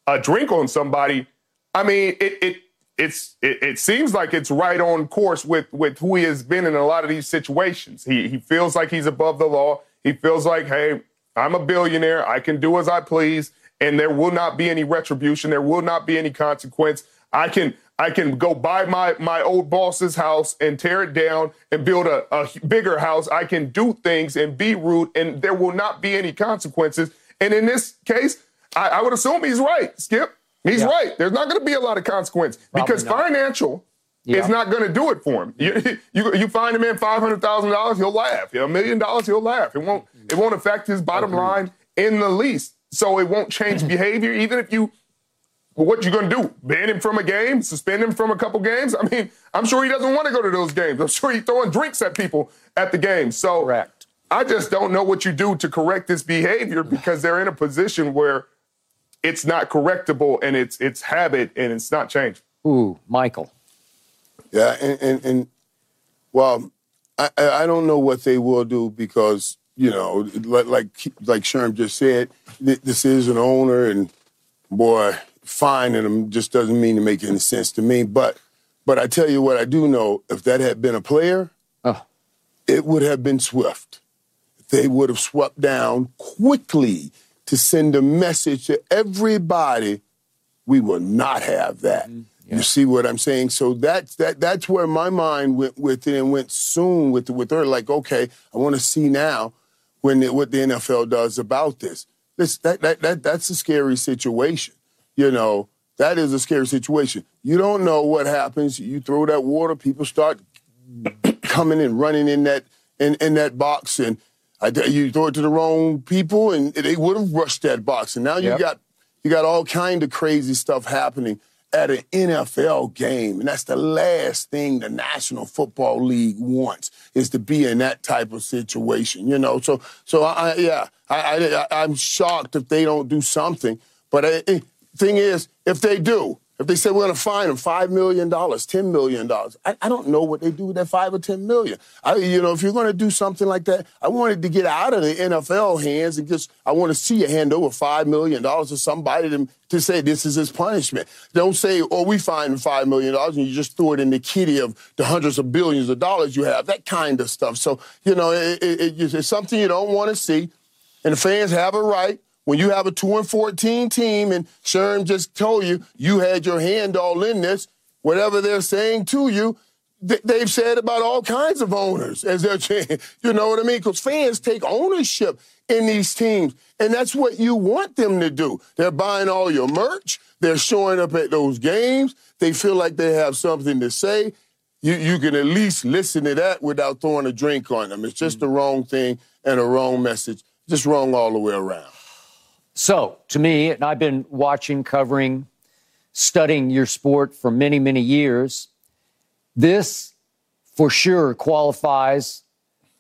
a drink on somebody, I mean, it it it's it, it, seems like it's right on course with with who he has been in a lot of these situations. He he feels like he's above the law. He feels like, hey, I'm a billionaire. I can do as I please, and there will not be any retribution. There will not be any consequence. I can I can go buy my my old boss's house and tear it down and build a, a bigger house. I can do things and be rude, and there will not be any consequences. And in this case, I, I would assume he's right, Skip. He's yeah. right. There's not going to be a lot of consequence Probably because not. financial yeah. is not going to do it for him. You, <laughs> you, you find him in five hundred thousand dollars, he'll laugh. A million dollars, he'll laugh. It won't it won't affect his bottom line in the least. So it won't change <clears throat> behavior, even if you well, what you gonna do? Ban him from a game? Suspend him from a couple games? I mean, I'm sure he doesn't want to go to those games. I'm sure he's throwing drinks at people at the game. So correct. I just don't know what you do to correct this behavior <sighs> because they're in a position where it's not correctable and it's it's habit and it's not change. Ooh, Michael. Yeah, and, and, and well, I, I don't know what they will do because you know, like like, like Sherm just said, this is an owner, and boy, finding them just doesn't mean to make any sense to me. But but I tell you what, I do know if that had been a player, oh. it would have been Swift. They would have swept down quickly to send a message to everybody. We will not have that. Mm. Yeah. You see what I'm saying? So that's that that's where my mind went with it and went soon with with her. Like, okay, I want to see now when it, what the NFL does about this. This that, that that that's a scary situation. You know, that is a scary situation. You don't know what happens. You throw that water, people start <coughs> coming and running in that in, in that box, and I, you throw it to the wrong people, and they would have rushed that box. And now you yep. got you got all kind of crazy stuff happening at an NFL game. And that's the last thing the National Football League wants is to be in that type of situation, you know? So, so I, yeah, I, I, am shocked if they don't do something. But I, eh, thing is, if they do, if they say we're going to fine them $5 million, $10 million, I, I, don't know what they do with that 5 or 10 million. I, you know, if you're going to do something like that, I wanted to get out of the NFL hands and just, I want to see you hand over $5 million to somebody to, to say this is his punishment. Don't say, oh, we fined $5 million and you just throw it in the kitty of the hundreds of billions of dollars you have, that kind of stuff. So, you know, it, it, it's something you don't want to see. And the fans have a right when you have a 2 and 14 team and Sherm just told you you had your hand all in this, whatever they're saying to you, they've said about all kinds of owners as they're saying, <laughs> you know what I mean? Because fans take ownership in these teams, and that's what you want them to do. They're buying all your merch, they're showing up at those games, they feel like they have something to say. You, you can at least listen to that without throwing a drink on them. It's just mm-hmm. the wrong thing and a wrong message, just wrong all the way around. So, to me, and I've been watching, covering, studying your sport for many, many years, this for sure qualifies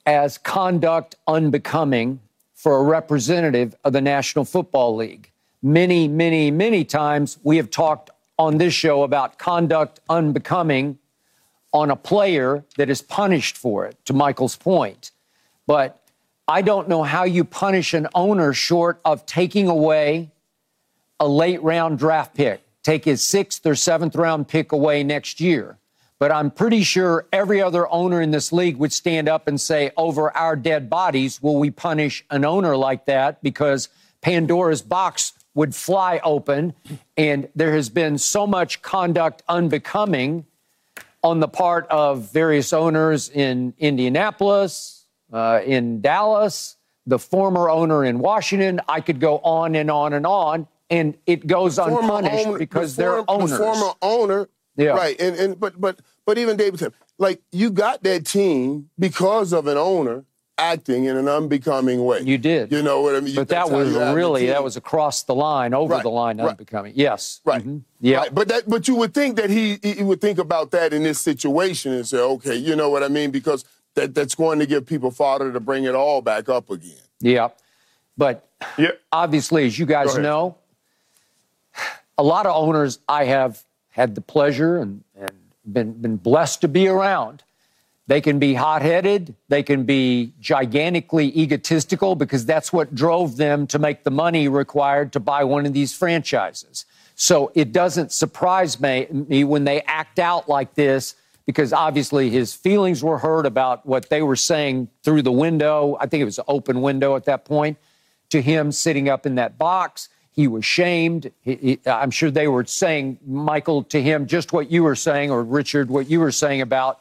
as conduct unbecoming for a representative of the National Football League. Many, many, many times we have talked on this show about conduct unbecoming on a player that is punished for it, to Michael's point. But I don't know how you punish an owner short of taking away a late round draft pick, take his sixth or seventh round pick away next year. But I'm pretty sure every other owner in this league would stand up and say, over our dead bodies, will we punish an owner like that? Because Pandora's box would fly open. And there has been so much conduct unbecoming on the part of various owners in Indianapolis, uh, in Dallas, the former owner in Washington. I could go on and on and on, and it goes former unpunished owner, because the they're form, owners. The former owner, yeah. right? And and but but but even David said, like you got that team because of an owner acting in an unbecoming way. You did. You know what I mean? But that was really that was across the line, over right, the line, right. unbecoming. Yes. Right. Mm-hmm. Yeah. Right. But that but you would think that he he would think about that in this situation and say, okay, you know what I mean? Because that, that's going to give people fodder to bring it all back up again. Yeah. But yeah. obviously, as you guys know, a lot of owners I have had the pleasure and, and been, been blessed to be around. They can be hot headed. They can be gigantically egotistical because that's what drove them to make the money required to buy one of these franchises. So it doesn't surprise me, me when they act out like this because obviously his feelings were hurt about what they were saying through the window. I think it was an open window at that point to him sitting up in that box. He was shamed. He, he, I'm sure they were saying, Michael, to him just what you were saying, or Richard, what you were saying about,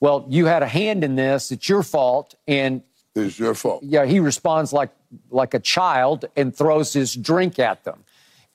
well, you had a hand in this. It's your fault. And it's your fault. Yeah, he responds like like a child and throws his drink at them.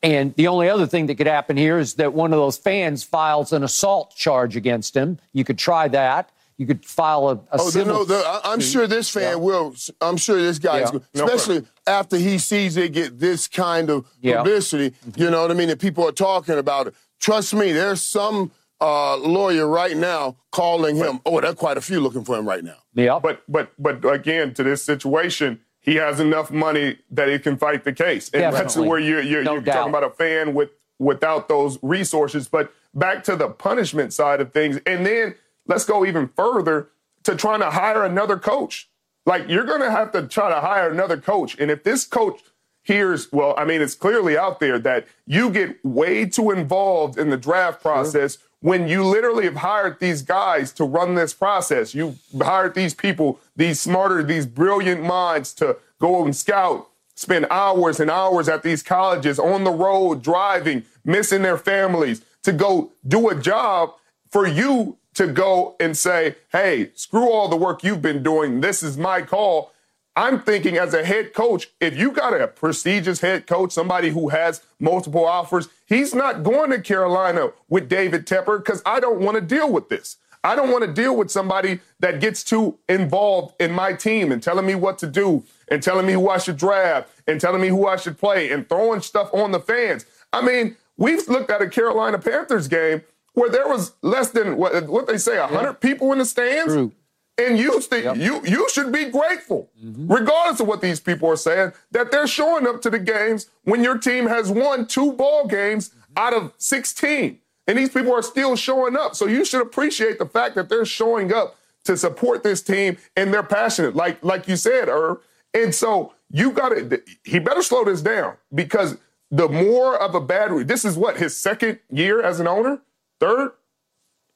And the only other thing that could happen here is that one of those fans files an assault charge against him. You could try that. You could file a, a oh, civil. No, I'm sure this fan yeah. will. I'm sure this guy yeah. especially no after he sees it get this kind of publicity. Yeah. You know what I mean? And people are talking about it. Trust me, there's some uh, lawyer right now calling him. But, oh, there are quite a few looking for him right now. Yeah. But but but again, to this situation, he has enough money that he can fight the case. And Definitely. that's where you're, you're, No you're talking about a fan with without those resources. But back to the punishment side of things, and then let's go even further to trying to hire another coach. Like you're going to have to try to hire another coach, and if this coach hears, well, I mean, it's clearly out there that you get way too involved in the draft process when you literally have hired these guys to run this process. You hired these people, these smarter, these brilliant minds to go and scout, spend hours and hours at these colleges on the road, driving, missing their families to go do a job for you to go and say, hey, screw all the work you've been doing. This is my call. I'm thinking as a head coach, if you got a prestigious head coach, somebody who has multiple offers, he's not going to Carolina with David Tepper because I don't want to deal with this. I don't want to deal with somebody that gets too involved in my team and telling me what to do and telling me who I should draft and telling me who I should play and throwing stuff on the fans. I mean, we've looked at a Carolina Panthers game where there was less than what, what they say, 100 people in the stands. True. And you, st- you, you should be grateful, mm-hmm. regardless of what these people are saying, that they're showing up to the games when your team has won two ball games out of 16. And these people are still showing up. So you should appreciate the fact that they're showing up to support this team and they're passionate, like, like you said, Irv. And so you got to, he better slow this down because the more of a bad, this is what, his second year as an owner? Third?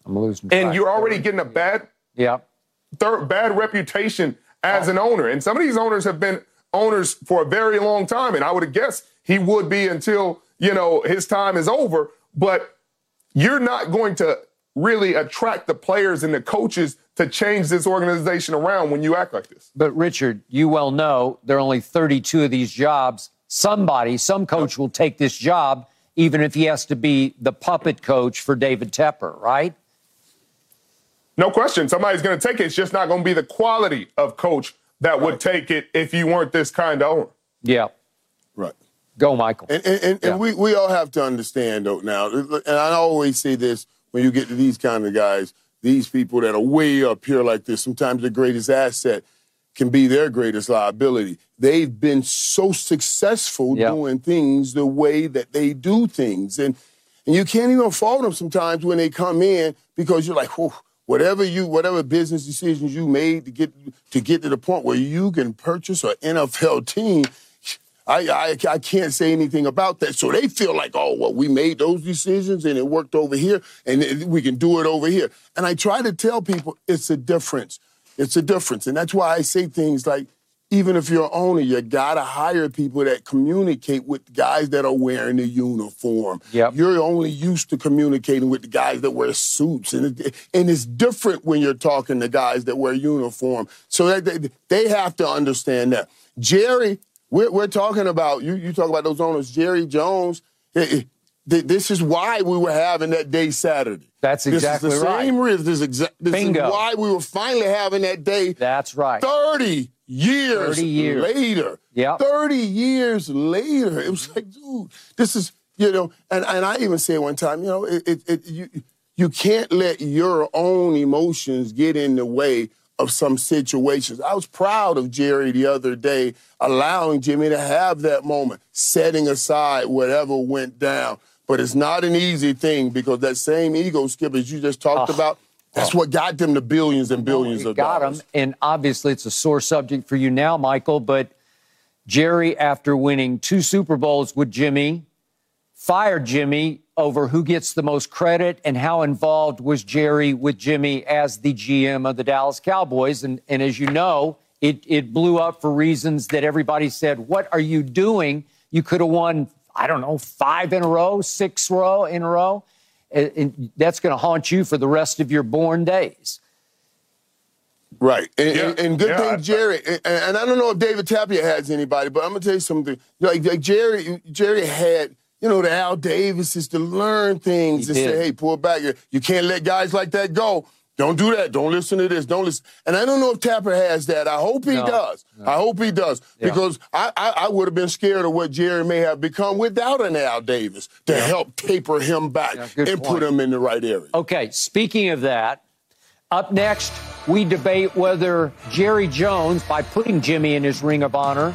I'm losing. And you're already getting a bad Yeah. Third bad reputation as an owner. And some of these owners have been owners for a very long time. And I would have guessed he would be until, you know, his time is over. But you're not going to really attract the players and the coaches to change this organization around when you act like this. But Richard, you well know there are only 32 of these jobs. Somebody, some coach will take this job, even if he has to be the puppet coach for David Tepper, right? No question. Somebody's going to take it. It's just not going to be the quality of coach that would take it if you weren't this kind of owner. Yeah. Right. Go, Michael. And, and, and, Yeah. and we, we all have to understand, though, now, and I always say this when you get to these kind of guys, these people that are way up here like this, sometimes the greatest asset can be their greatest liability. They've been so successful Yeah. doing things the way that they do things. And and you can't even fault them sometimes when they come in because you're like, Whew, whatever you whatever business decisions you made to get to get to the point where you can purchase an NFL team. I, I, I can't say anything about that. So they feel like, oh, well, we made those decisions and it worked over here and we can do it over here. And I try to tell people it's a difference. It's a difference. And that's why I say things like, even if you're an owner, you gotta hire people that communicate with guys that are wearing the uniform. Yep. You're only used to communicating with the guys that wear suits, and it, and it's different when you're talking to guys that wear uniform. So that they, they have to understand that. Jerry, we're, we're talking about you. You talk about those owners, Jerry Jones. eh, eh, th- This is why we were having that day Saturday. That's exactly this is the right. Same reason. This, is exa- this is Bingo. why we were finally having that day That's right. 30 years, 30 years. later. Yep. 30 years later. It was like, dude, this is, you know, and, and I even said one time, you know, it, it, it, you, you can't let your own emotions get in the way of some situations. I was proud of Jerry the other day, allowing Jimmy to have that moment, setting aside whatever went down. But it's not an easy thing because that same ego skip, as you just talked ah. about, that's what got them the billions and billions It of got dollars. him. And obviously, it's a sore subject for you now, Michael. But Jerry, after winning two Super Bowls with Jimmy, fired Jimmy over who gets the most credit and how involved was Jerry with Jimmy as the GM of the Dallas Cowboys. And, and as you know, it, it blew up for reasons that everybody said, What are you doing? You could have won, I don't know, five in a row, six row in a row. And, and that's going to haunt you for the rest of your born days. Right. And, Yeah. and, and good Yeah, I- thing, Jerry, and, and I don't know if David Tepper has anybody, but I'm going to tell you something. Like, like Jerry, Jerry had, you know, the Al Davises to learn things He and did. say, hey, pull back. You- You can't let guys like that go. Don't do that. Don't listen to this. Don't listen. And I don't know if Tepper has that. I hope he No. does. I hope he does. Yeah. Because I, I, I would have been scared of what Jerry may have become without an Al Davis to help taper him back Yeah, and point. put him in the right area. Okay, speaking of that, up next, we debate whether Jerry Jones, by putting Jimmy in his Ring of Honor,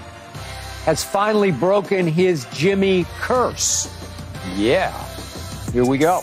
has finally broken his Jimmy curse. Yeah. Here we go.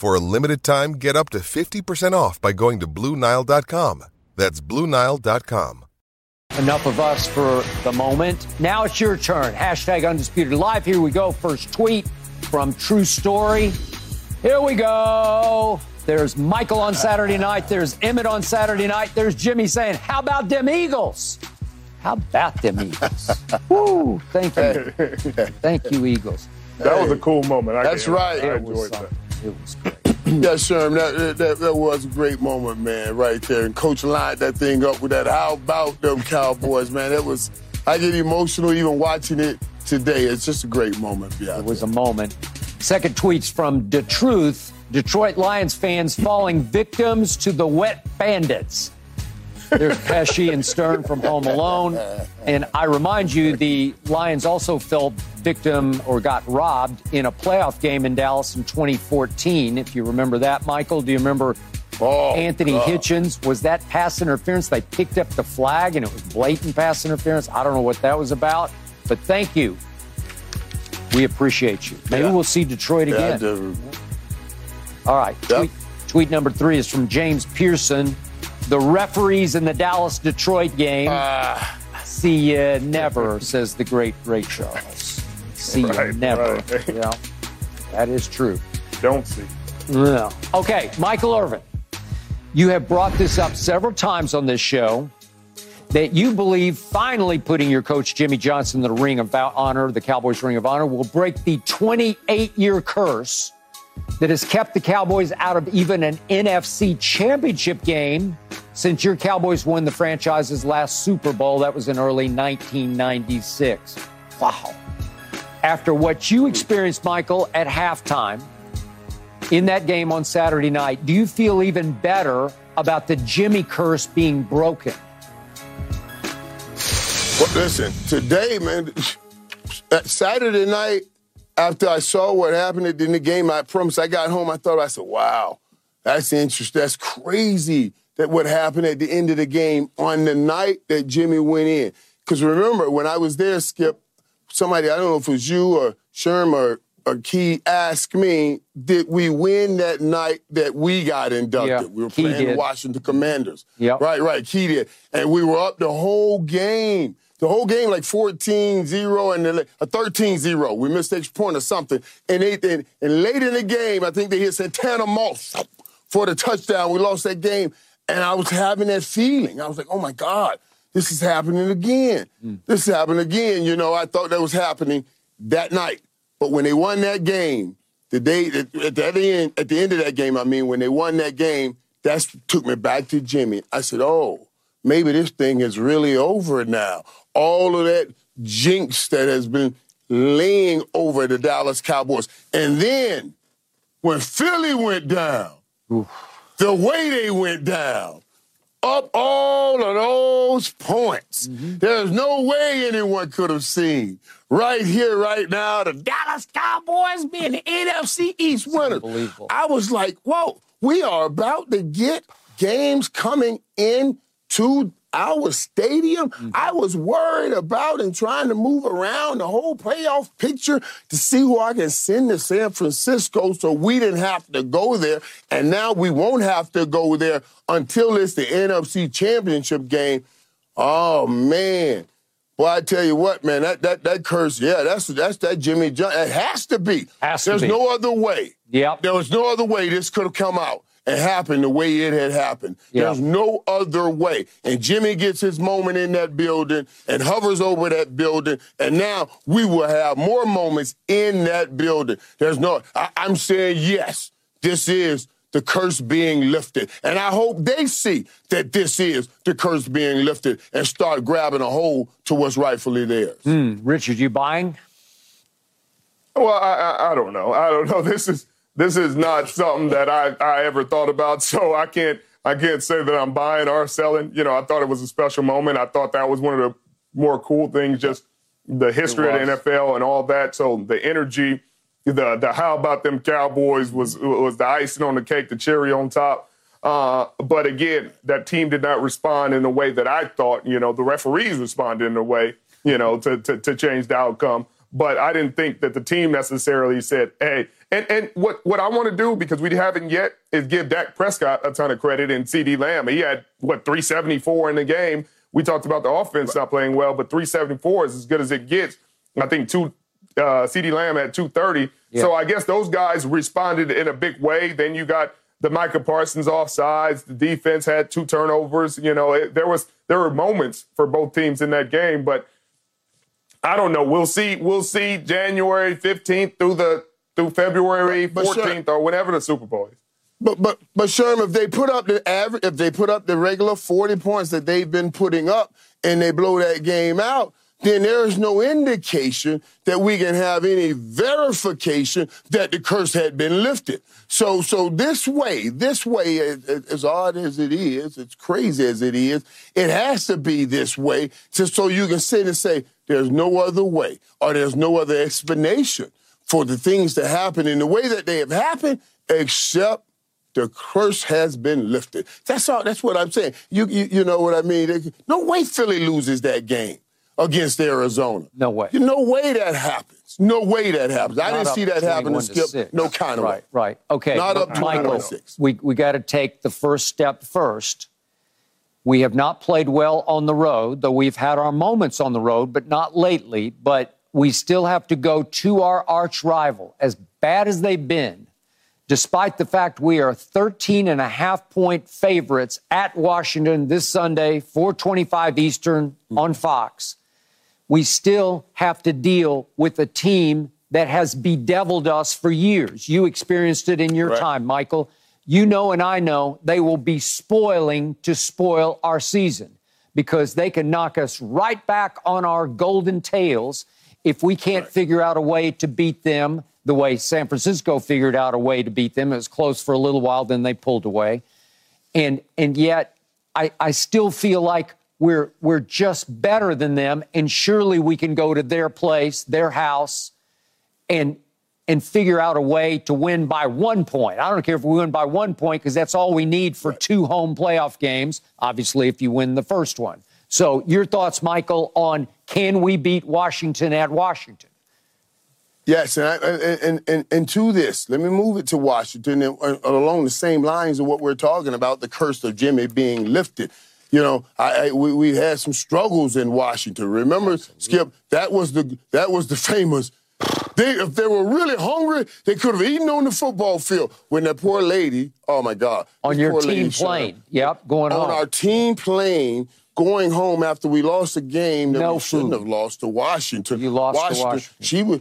For a limited time, get up to 50% off by going to Bluenile.com. That's Bluenile.com. Enough of us for the moment. Now it's your turn. Hashtag Undisputed Live. Here we go. First tweet from True Story. Here we go. There's Michael on Saturday night. There's Emmett on Saturday night. There's Jimmy saying, How about them Eagles? How about them Eagles? <laughs> Woo! Thank you. <laughs> Thank you, Eagles. That was a cool moment. I That's right. I enjoyed that. It was great. <clears throat> yeah, Sherm, that, that, that was a great moment, man, right there. And Coach lined that thing up with that, how about them Cowboys, man? That was, I get emotional even watching it today. It's just a great moment. Yeah, it was a moment. Second tweets from DeTruth. Detroit Lions fans falling victims to the wet bandits. There's Pesci and Stern from Home Alone. And I remind you, the Lions also fell victim or got robbed in a playoff game in Dallas in 2014. If you remember that, Michael, do you remember oh, Anthony God. Hitchens? Was that pass interference? They picked up the flag and it was blatant pass interference. I don't know what that was about, but thank you. We appreciate you. Maybe yeah. we'll see Detroit again. Yeah, all right. Tweet, tweet, number three is from James Pearson. The referees in the Dallas Detroit game. Uh, see you never, says the great Ray Charles. See right, you never. Right. Yeah, that is true. Don't see. No. Okay, Michael Irvin. You have brought this up several times on this show that you believe finally putting your coach Jimmy Johnson in the Ring of Honor, the Cowboys Ring of Honor, will break the 28 year curse that has kept the Cowboys out of even an NFC championship game since your Cowboys won the franchise's last Super Bowl. That was in early 1996. Wow. After what you experienced, Michael, at halftime in that game on Saturday night, do you feel even better about the Jimmy curse being broken? Well, listen, today, man, Saturday night, after I saw what happened in the game, I promise I got home, I thought, I said, wow, that's interesting. That's crazy that what happened at the end of the game on the night that Jimmy went in. Because remember, when I was there, Skip, somebody, I don't know if it was you or Sherm or, or Key, asked me, did we win that night that we got inducted? Yeah, we were playing the Washington Commanders. Yep. Right, right, Key did. And we were up the whole game the whole game like 14-0 and a 13-0. We missed extra point or something. And, they, and, and late in the game, I think they hit Santana Moss for the touchdown. We lost that game. And I was having that feeling. I was like, oh my God, this is happening again. Mm. This is happening again. You know, I thought that was happening that night. But when they won that game, the day at the end, at the end of that game, I mean, when they won that game, that took me back to Jimmy. I said, oh, maybe this thing is really over now all of that jinx that has been laying over the Dallas Cowboys. And then when Philly went down, Oof. the way they went down, up all of those points, mm-hmm. there's no way anyone could have seen right here, right now, the Dallas Cowboys being the NFC East winner. I was like, whoa, we are about to get games coming in to our stadium. Mm-hmm. I was worried about and trying to move around the whole playoff picture to see who I can send to San Francisco so we didn't have to go there. And now we won't have to go there until it's the NFC championship game. Oh man. Well, I tell you what, man, that that that curse, yeah, that's that's that Jimmy John. It has to be. Has There's to be. no other way. Yep. There was no other way this could have come out and happened the way it had happened. Yeah. There's no other way. And Jimmy gets his moment in that building and hovers over that building. And now we will have more moments in that building. There's no, I, I'm saying yes, this is the curse being lifted. And I hope they see that this is the curse being lifted and start grabbing a hold to what's rightfully theirs. Mm, Richard, you buying? Well, I, I, I don't know. I don't know. <laughs> This is this is not something that I, I ever thought about. <laughs> So I can't I can't say that I'm buying or selling. You know, I thought it was a special moment. I thought that was one of the more cool things, just the history of the NFL and all that. So the energy, the the how about them Cowboys was was the icing on the cake, the cherry on top. Uh, but again, that team did not respond in the way that I thought. You know, the referees responded in a way, you know, to, to, to change the outcome. But I didn't think that the team necessarily said, "Hey." And and what what I want to do because we haven't yet is give Dak Prescott a ton of credit and CeeDee Lamb. He had what 374 in the game. We talked about the offense not playing well, but 374 is as good as it gets. I think two uh, CeeDee Lamb at 230. Yeah. So I guess those guys responded in a big way. Then you got the Micah Parsons offsides. The defense had two turnovers. You know, it, there was there were moments for both teams in that game, but I don't know. We'll see. We'll see January 15th through the through February 14th or whenever the Super Bowl is. But but but Sherm, if they put up the average, if they put up the regular 40 points that they've been putting up, and they blow that game out, then there is no indication that we can have any verification that the curse had been lifted. So, so this way, this way, as, as odd as it is, as crazy as it is, it has to be this way, just so you can sit and say, "There's no other way," or "There's no other explanation for the things to happen in the way that they have happened, except the curse has been lifted. That's all. That's what I'm saying. You, you, you know what I mean? No way Philly loses that game against Arizona. No way. No way that happens. No way that happens. Not I didn't see that happen to Skip. Six. No kind of right, way. Right. Okay. Not up to Michael. Six. We we got to take the first step first. We have not played well on the road, though we've had our moments on the road, but not lately. But we still have to go to our arch rival, as bad as they've been despite the fact we are 13 and a half point favorites at Washington this Sunday, 425 Eastern on Fox, we still have to deal with a team that has bedeviled us for years. You experienced it in your right. time, Michael. You know, and I know they will be spoiling to spoil our season because they can knock us right back on our golden tails if we can't right. figure out a way to beat them the way San Francisco figured out a way to beat them. It was close for a little while, then they pulled away. And and yet I, I still feel like we're we're just better than them, and surely we can go to their place, their house, and and figure out a way to win by one point. I don't care if we win by one point because that's all we need for two home playoff games. Obviously, if you win the first one. So, your thoughts, Michael, on can we beat Washington at Washington? Yes, and, I, and, and, and to this, let me move it to Washington and, and along the same lines of what we're talking about, the curse of Jimmy being lifted. You know, I, I we, we had some struggles in Washington. Remember, Absolutely. Skip? That was the that was the <laughs> famous. They, if they were really hungry, they could have eaten on the football field. When that poor lady, oh my God, on your team plane, yep, going on home. our team plane, going home after we lost a game that no we shouldn't have lost to Washington. You lost Washington, to Washington. She was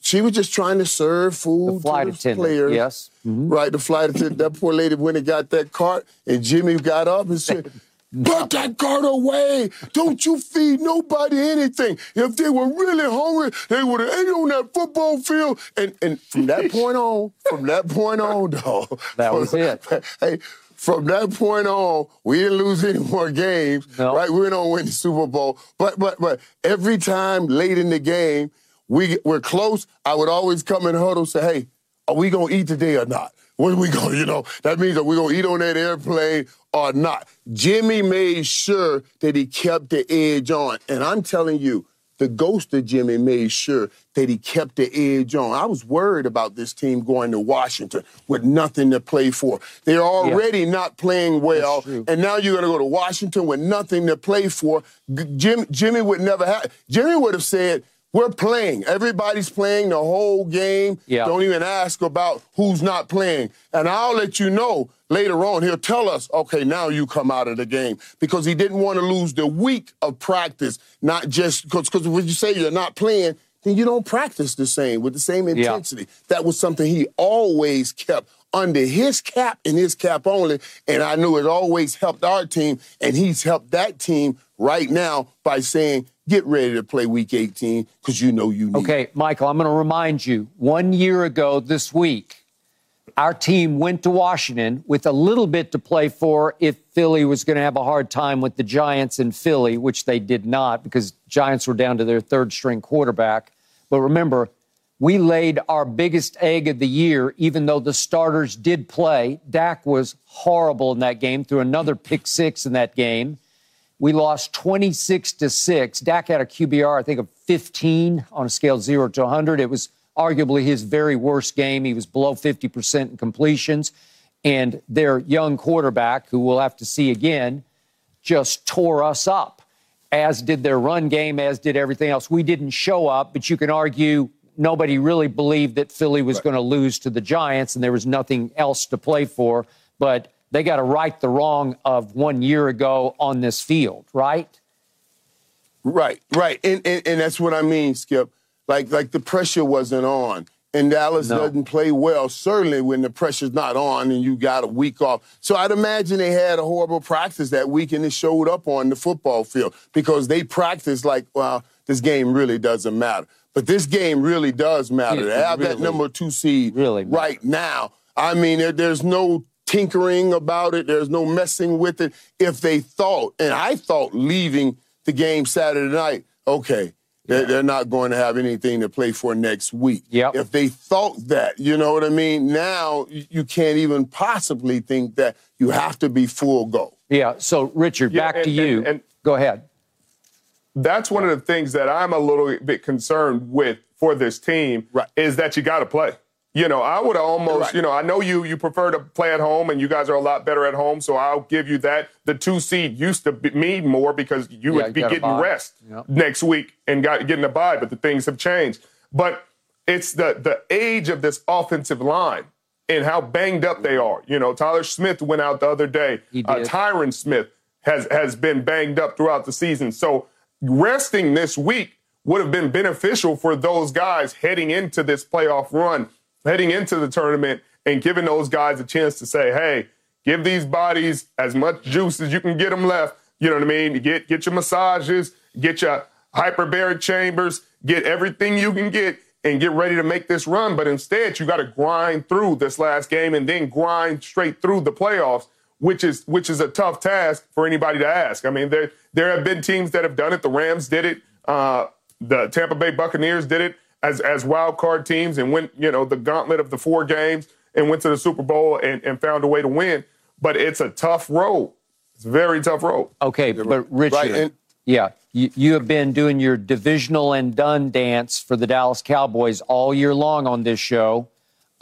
she was just trying to serve food the flight to the attendant, players. Yes. Mm-hmm. Right, the flight attendant. That poor lady went and got that cart, and Jimmy got up and said, <laughs> Put that cart away. Don't you feed nobody anything. If they were really hungry, they would have ate on that football field. And and from that point on, from that point on, though. That was <laughs> it. Hey, from that point on, we didn't lose any more games. No. Right? We don't win the Super Bowl. But but but every time late in the game, we we're close, I would always come in huddle and say, "Hey, are we gonna eat today or not? What are we gonna, you know? That means are we gonna eat on that airplane or not?" Jimmy made sure that he kept the edge on, and I'm telling you. The ghost of Jimmy made sure that he kept the edge on. I was worried about this team going to Washington with nothing to play for. They're already yeah. not playing well, and now you're going to go to Washington with nothing to play for. Jim, Jimmy would never have. Jimmy would have said, we're playing. Everybody's playing the whole game. Don't even ask about who's not playing. And I'll let you know later on. He'll tell us, okay, now you come out of the game. Because he didn't want to lose the week of practice, not just because because when you say you're not playing, then you don't practice the same with the same intensity. That was something he always kept under his cap and his cap only. And I knew it always helped our team, and he's helped that team right now by saying, get ready to play week 18 because you know you need Okay. Michael, I'm going to remind you one year ago this week, our team went to Washington with a little bit to play for if Philly was going to have a hard time with the Giants in Philly, which they did not because Giants were down to their third string quarterback. But remember, we laid our biggest egg of the year, even though the starters did play. Dak was horrible in that game, threw another pick six in that game. We lost 26 to 6. Dak had a QBR, I think, of 15 on a scale of 0 to 100. It was arguably his very worst game. He was below 50% in completions. And their young quarterback, who we'll have to see again, just tore us up, as did their run game, as did everything else. We didn't show up, but you can argue nobody really believed that Philly was going to lose to the Giants, and there was nothing else to play for. But they got to right the wrong of one year ago on this field, right? Right, right. And, and, and that's what I mean, Skip. Like, like the pressure wasn't on. And Dallas No. doesn't play well, certainly when the pressure's not on and you got a week off. So I'd imagine they had a horrible practice that week and it showed up on the football field because they practiced like, well, this game really doesn't matter. But this game really does matter. It to have that number two seed really matters. right now, I mean, there, there's no tinkering about it. There's no messing with it. If they thought, and I thought leaving the game Saturday night, okay, they're, they're not going to have anything to play for next week. Yep. If they thought that, you know what I mean? Now you you can't even possibly think that you have to be full go. Yeah. So, Richard, Yeah, back to you. and- and- Go ahead. that's one of the things that I'm a little bit concerned with for this team Right. is that you got to play. You know, I would almost, Right. you know, I know you you prefer to play at home and you guys are a lot better at home, so I'll give you that. The two seed used to be, mean more because you Yeah, would be getting rest Yep. next week and got getting a bye, but the things have changed. But it's the the age of this offensive line and how banged up they are. You know, Tyler Smith went out the other day. Uh. Tyron Smith has has been banged up throughout the season. So resting this week would have been beneficial for those guys heading into this playoff run, heading into the tournament, and giving those guys a chance to say, "Hey, give these bodies as much juice as you can get them left." You know what I mean? Get get your massages, get your hyperbaric chambers, get everything you can get, and get ready to make this run. But instead, you got to grind through this last game and then grind straight through the playoffs which is which is a tough task for anybody to ask. I mean, there there have been teams that have done it. The Rams did it. Uh, the Tampa Bay Buccaneers did it as as wild card teams and went you know the gauntlet of the four games and went to the Super Bowl and, and found a way to win. But it's a tough road. It's a very tough road. Okay, but Richard, Right, and- yeah, you, you have been doing your divisional and done dance for the Dallas Cowboys all year long on this show.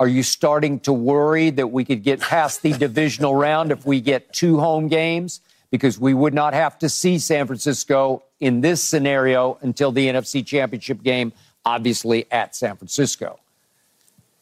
Are you starting to worry that we could get past the divisional round if we get two home games? Because we would not have to see San Francisco in this scenario until the NFC Championship game, obviously at San Francisco.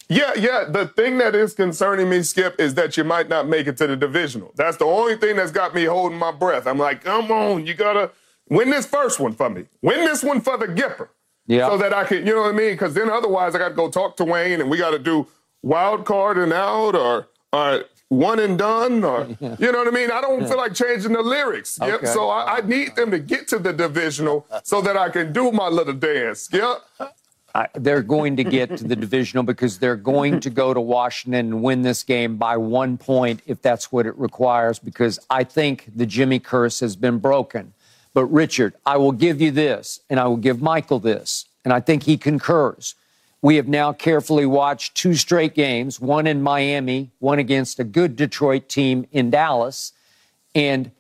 Yeah, yeah. The thing that is concerning me, Skip, is that you might not make it to the divisional. That's the only thing that's got me holding my breath. I'm like, come on, you gotta win this first one for me. Win this one for the Gipper. Yeah. So that I can, you know what I mean? Because then otherwise I got to go talk to Wayne and we got to do wild card and out or, or one and done or, <laughs> you know what I mean? I don't feel like changing the lyrics. Yep. So I, I need them to get to the divisional so that I can do my little dance. Yep. I, they're going to get to the divisional because they're going to go to Washington and win this game by one point if that's what it requires. Because I think the Jimmy curse has been broken. But Richard, I will give you this, and I will give Michael this, and I think he concurs. We have now carefully watched two straight games, one in Miami, one against a good Detroit team in Dallas, and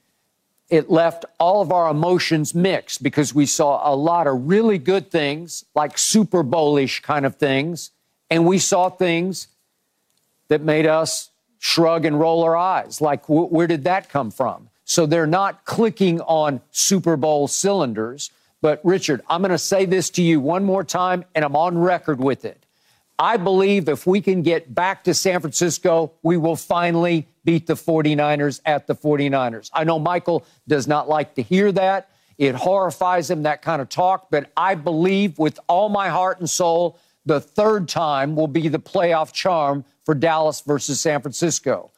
it left all of our emotions mixed because we saw a lot of really good things, like Super Bowlish kind of things, and we saw things that made us shrug and roll our eyes. Like, wh- where did that come from? So they're not clicking on Super Bowl cylinders. But Richard, I'm going to say this to you one more time, and I'm on record with it. I believe if we can get back to San Francisco, we will finally beat the 49ers at the 49ers. I know Michael does not like to hear that. It horrifies him, that kind of talk. But I believe with all my heart and soul, the third time will be the playoff charm for Dallas versus San Francisco.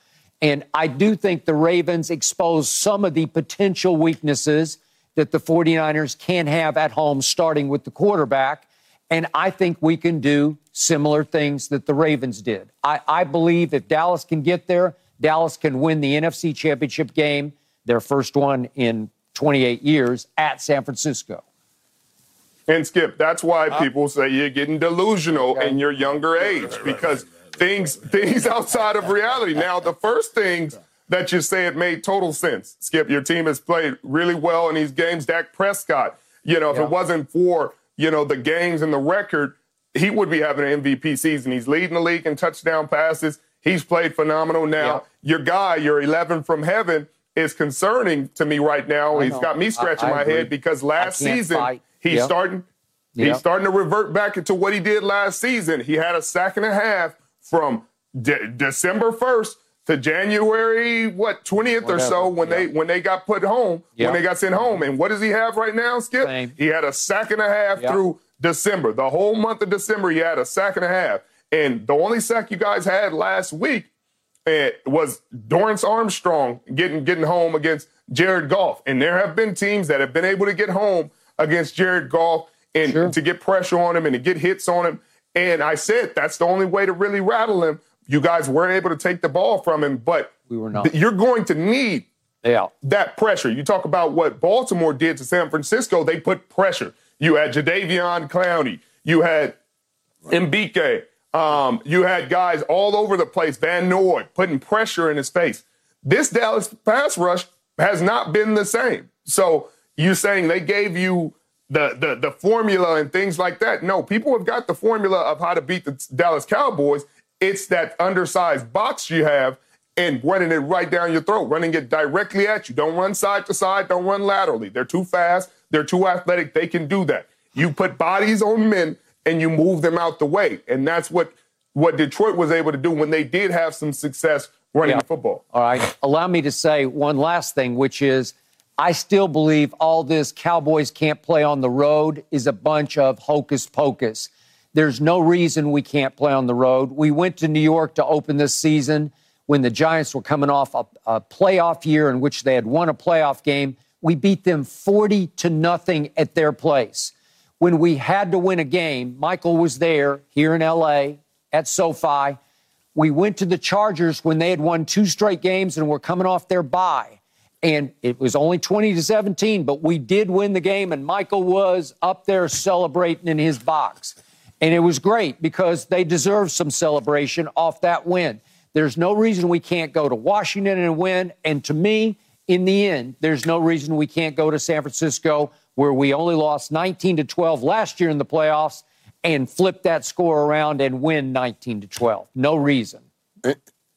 And I do think the Ravens expose some of the potential weaknesses that the 49ers can have at home, starting with the quarterback. And I think we can do similar things that the Ravens did. I, I believe if Dallas can get there, Dallas can win the NFC Championship game, their first one in 28 years, at San Francisco. And Skip, that's why uh, people say you're getting delusional okay. in your younger age because things things <laughs> outside of reality. Now, the first things that you say it made total sense. Skip, your team has played really well in these games. Dak Prescott, you know, if yeah. it wasn't for you know the games and the record, he would be having an MVP season. He's leading the league in touchdown passes. He's played phenomenal. Now, yeah. your guy, your 11 from heaven, is concerning to me right now. He's got me scratching I, I my agree. head because last season. Fight He's yep. starting. Yep. He's starting to revert back into what he did last season. He had a sack and a half from de- December first to January what twentieth or so when yep. they when they got put home when they got sent home. And what does he have right now, Skip? Same. He had a sack and a half through December. The whole month of December, he had a sack and a half. And the only sack you guys had last week it eh, was Dorance Armstrong getting getting home against Jared Goff. And there have been teams that have been able to get home against Jared Goff and sure. to get pressure on him and to get hits on him. And I said that's the only way to really rattle him. You guys weren't able to take the ball from him, but we were not. You're going to need yeah. that pressure. You talk about what Baltimore did to San Francisco. They put pressure. You had Jadeveon Clowney. You had Madubuike. Um, you had guys all over the place. Van Noy putting pressure in his face. This Dallas pass rush has not been the same. So you're saying they gave you the, the the formula and things like that. No, people have got the formula of how to beat the Dallas Cowboys. It's that undersized box you have and running it right down your throat, running it directly at you. Don't run side to side, don't run laterally. They're too fast, they're too athletic, they can do that. You put bodies on men and you move them out the way. And that's what what Detroit was able to do when they did have some success running yeah. the football. All right. Allow me to say one last thing, which is I still believe all this Cowboys can't play on the road is a bunch of hocus pocus. There's no reason we can't play on the road. We went to New York to open this season when the Giants were coming off a, a playoff year in which they had won a playoff game. We beat them 40 to nothing at their place. When we had to win a game, Michael was there here in LA at SoFi. We went to the Chargers when they had won two straight games and were coming off their bye and it was only 20 to 17, but we did win the game, and Michael was up there celebrating in his box. And it was great because they deserve some celebration off that win. There's no reason we can't go to Washington and win. And to me, in the end, there's no reason we can't go to San Francisco, where we only lost 19 to 12 last year in the playoffs, and flip that score around and win 19 to 12. No reason. Eh,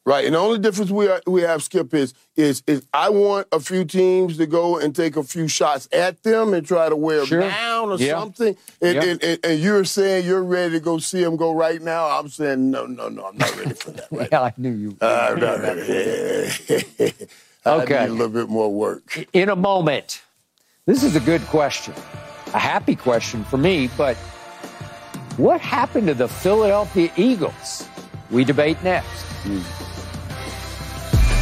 Right, and the only difference we are, we have, Skip, is is is I want a few teams to go and take a few shots at them and try to wear sure. them down or yeah. something. And, yeah. and, and, and, you're saying you're ready to go see them go right now. I'm saying no, no, no, I'm not ready for that. <laughs> Right yeah, I knew you. Uh, I'm not ready. okay, a little bit more work. In a moment, this is a good question, a happy question for me. But what happened to the Philadelphia Eagles? We debate next. Mm.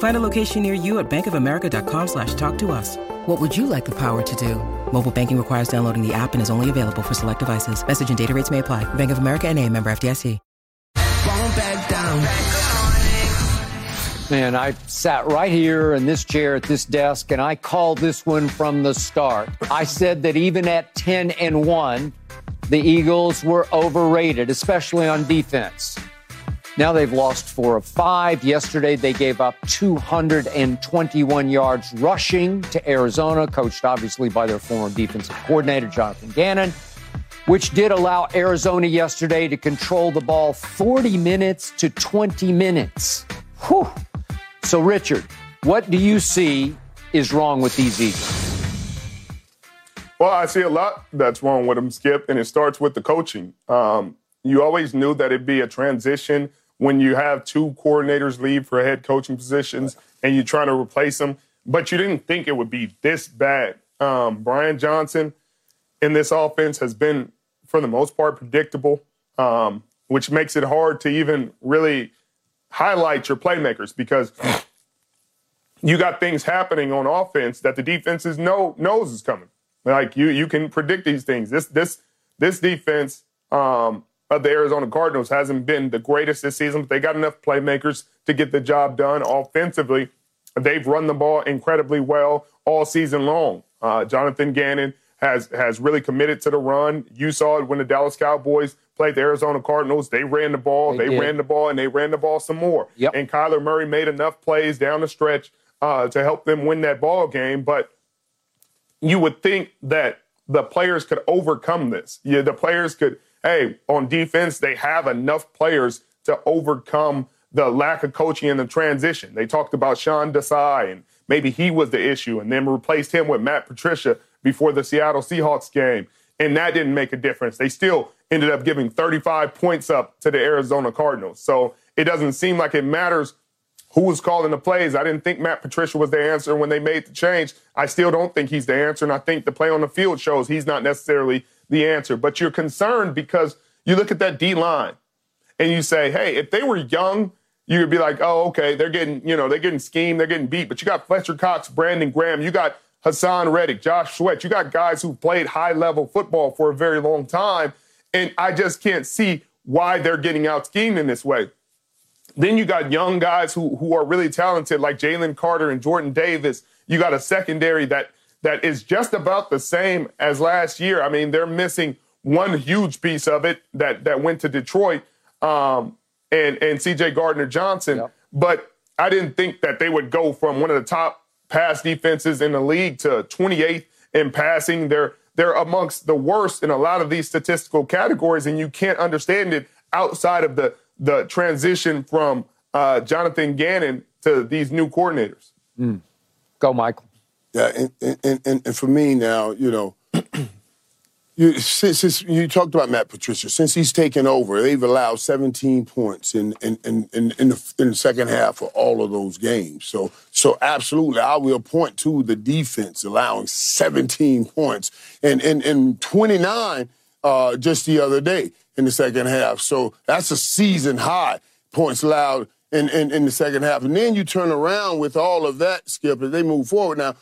Find a location near you at bankofamerica.com slash talk to us. What would you like the power to do? Mobile banking requires downloading the app and is only available for select devices. Message and data rates may apply. Bank of America and a member FDIC. Man, I sat right here in this chair at this desk and I called this one from the start. I said that even at 10 and 1, the Eagles were overrated, especially on defense. Now they've lost four of five. Yesterday, they gave up 221 yards rushing to Arizona, coached obviously by their former defensive coordinator, Jonathan Gannon, which did allow Arizona yesterday to control the ball 40 minutes to 20 minutes. Whew. So, Richard, what do you see is wrong with these Eagles? Well, I see a lot that's wrong with them, Skip, and it starts with the coaching. Um, you always knew that it'd be a transition when you have two coordinators leave for head coaching positions and you're trying to replace them, but you didn't think it would be this bad. Um, Brian Johnson in this offense has been, for the most part, predictable, um, which makes it hard to even really highlight your playmakers because you got things happening on offense that the defenses know knows is coming. Like you, you can predict these things. This this this defense um, of the Arizona Cardinals hasn't been the greatest this season, but they got enough playmakers to get the job done offensively. They've run the ball incredibly well all season long. Uh, Jonathan Gannon has has really committed to the run. You saw it when the Dallas Cowboys played the Arizona Cardinals. They ran the ball, they, they ran the ball, and they ran the ball some more. Yep. And Kyler Murray made enough plays down the stretch uh, to help them win that ball game. But you would think that the players could overcome this. Yeah, the players could, hey, on defense, they have enough players to overcome the lack of coaching in the transition. They talked about Sean Desai, and maybe he was the issue, and then replaced him with Matt Patricia before the Seattle Seahawks game. And that didn't make a difference. They still ended up giving 35 points up to the Arizona Cardinals. So it doesn't seem like it matters who was calling the plays. I didn't think Matt Patricia was the answer when they made the change. I still don't think he's the answer. And I think the play on the field shows he's not necessarily the answer. But you're concerned because you look at that D line and you say, hey, if they were young, you would be like, oh, okay, they're getting, you know, they're getting schemed, they're getting beat. But you got Fletcher Cox, Brandon Graham, you got Haason Reddick, Josh Sweat. You got guys who played high level football for a very long time. And I just can't see why they're getting out schemed in this way. Then you got young guys who who are really talented, like Jalen Carter and Jordan Davis. You got a secondary that that is just about the same as last year. I mean, they're missing one huge piece of it that that went to Detroit um, and and C.J. Gardner Johnson. Yep. But I didn't think that they would go from one of the top pass defenses in the league to 28th in passing. They're they're amongst the worst in a lot of these statistical categories, and you can't understand it outside of the the transition from uh, Jonathan Gannon to these new coordinators. Mm. Go, Michael. Yeah, and, and, and, and for me now, you know, you, since, since, you talked about Matt Patricia, since he's taken over, they've allowed 17 points in in, in, in, in, the, in the second half of all of those games. So, so absolutely, I will point to the defense allowing 17 points and and, and 29 uh, just the other day in the second half. So that's a season high points allowed in, in, in the second half. And then you turn around with all of that, Skip, as they move forward. Now,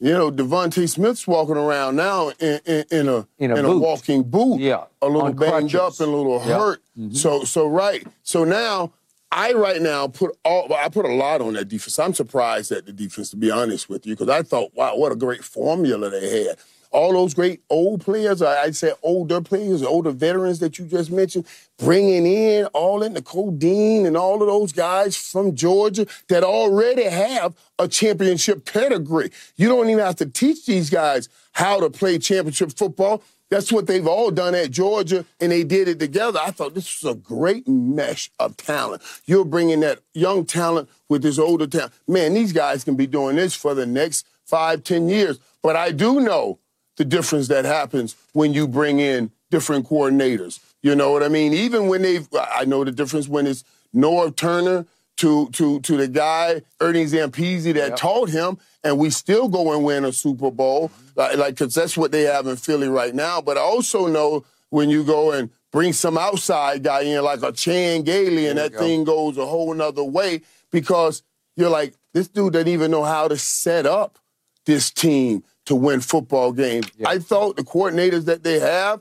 you know, DeVonta Smith's walking around now in, in, in a in, a, in a, walking boot, yeah, a little banged up and a little yeah. hurt. Mm-hmm. So so right. So now I right now put all I put a lot on that defense. I'm surprised at the defense to be honest with you because I thought, wow, what a great formula they had all those great old players, I'd say older players, older veterans that you just mentioned, bringing in all in the Codeine and all of those guys from Georgia that already have a championship pedigree. You don't even have to teach these guys how to play championship football. That's what they've all done at Georgia, and they did it together. I thought this was a great mesh of talent. You're bringing that young talent with this older talent. Man, these guys can be doing this for the next five, ten years. But I do know the difference that happens when you bring in different coordinators. You know what I mean? Even when they've, I know the difference when it's Norv Turner to to to the guy Ernie Zampese that yep. taught him, and we still go and win a Super Bowl, like like because that's what they have in Philly right now. But I also know when you go and bring some outside guy in, like a Chan Gailey, and that go. thing goes a whole nother way because you're like, this dude doesn't even know how to set up this team to win football games. Yeah. I thought the coordinators that they have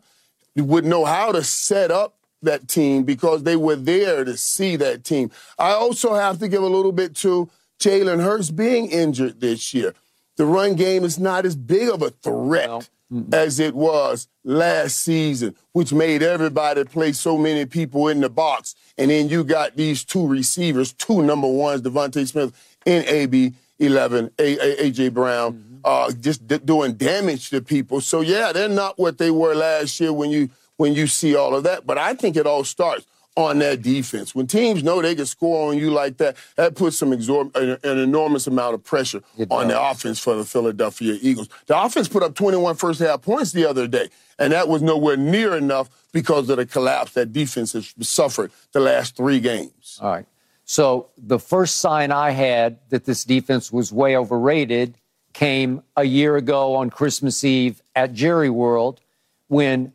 would know how to set up that team because they were there to see that team. I also have to give a little bit to Jalen Hurts being injured this year. The run game is not as big of a threat no. as it was last season, which made everybody play so many people in the box. And then you got these two receivers, two number ones, DeVonta Smith and AB 11, AJ Brown. Mm-hmm uh, just d- doing damage to people. So yeah, they're not what they were last year when you when you see all of that. But I think it all starts on that defense. When teams know they can score on you like that, that puts some exor- an, an enormous amount of pressure on the offense for the Philadelphia Eagles. The offense put up 21 first half points the other day, and that was nowhere near enough because of the collapse that defense has suffered the last three games. All right. So the first sign I had that this defense was way overrated came a year ago on Christmas Eve at Jerry World when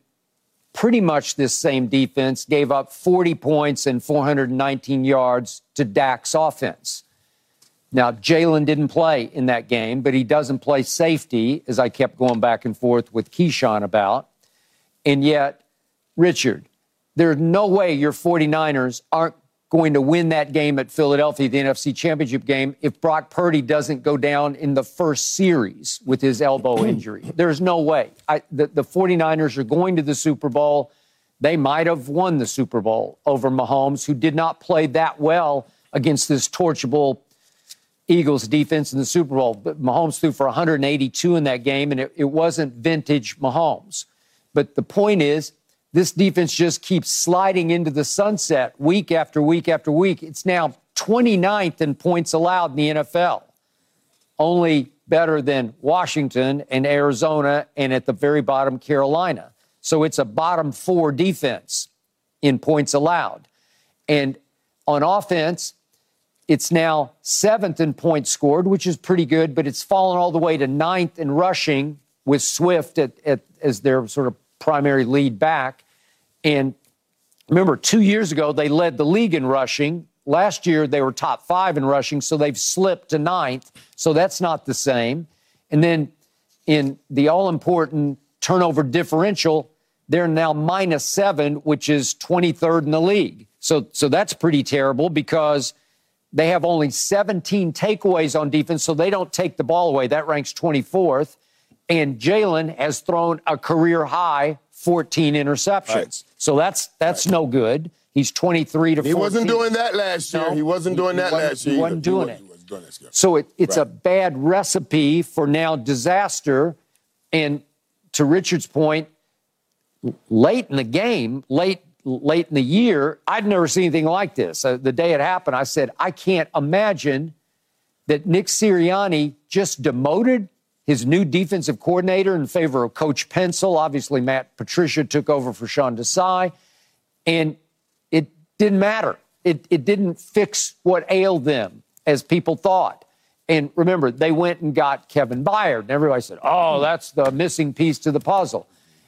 pretty much this same defense gave up 40 points and 419 yards to Dak's offense. Now, Jalen didn't play in that game, but he doesn't play safety, as I kept going back and forth with Keyshawn about. And yet, Richard, there's no way your 49ers aren't going to win that game at Philadelphia, the NFC Championship game, if Brock Purdy doesn't go down in the first series with his elbow <clears throat> injury. There's no way. I, the, the 49ers are going to the Super Bowl. They might have won the Super Bowl over Mahomes, who did not play that well against this torchable Eagles defense in the Super Bowl. But Mahomes threw for 182 in that game, and it, it wasn't vintage Mahomes. But the point is, this defense just keeps sliding into the sunset week after week after week. It's now 29th in points allowed in the NFL, only better than Washington and Arizona, and at the very bottom, Carolina. So it's a bottom four defense in points allowed. And on offense, it's now seventh in points scored, which is pretty good, but it's fallen all the way to ninth in rushing with Swift at, at, as their sort of primary lead back. And remember, two years ago, they led the league in rushing. Last year, they were top five in rushing, so they've slipped to ninth. So that's not the same. And then in the all important turnover differential, they're now minus seven, which is 23rd in the league. So, so that's pretty terrible because they have only 17 takeaways on defense, so they don't take the ball away. That ranks 24th. And Jalen has thrown a career high 14 interceptions. Right. So that's that's no good. He's 23 to 14. He wasn't doing that last year. No, he wasn't doing he, that last year. He wasn't doing it. So it, it's right. a bad recipe for now disaster. And to Richard's point, late in the game, late late in the year, I'd never seen anything like this. Uh, the day it happened, I said, I can't imagine that Nick Sirianni just demoted his new defensive coordinator in favor of Coach Pencil. Obviously, Matt Patricia took over for Sean Desai, and it didn't matter. It, it didn't fix what ailed them, as people thought. And remember, they went and got Kevin Byard, and everybody said, oh, that's the missing piece to the puzzle.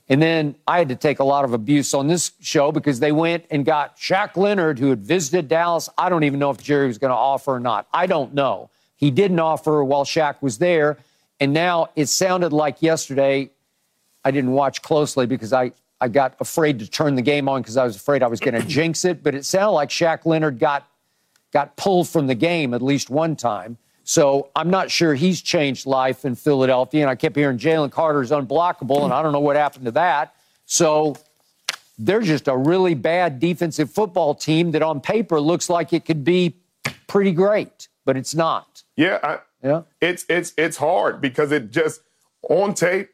And then I had to take a lot of abuse on this show because they went and got Shaq Leonard, who had visited Dallas. I don't even know if Jerry was going to offer or not. I don't know. He didn't offer while Shaq was there. And now it sounded like yesterday, I didn't watch closely because I, I got afraid to turn the game on because I was afraid I was going to <clears throat> jinx it. But it sounded like Shaq Leonard got, got pulled from the game at least one time. So I'm not sure he's changed life in Philadelphia. And I kept hearing Jalen Carter is unblockable, and I don't know what happened to that. So they're just a really bad defensive football team that on paper looks like it could be pretty great, but it's not. Yeah, I, yeah. It's it's it's hard because it just on tape,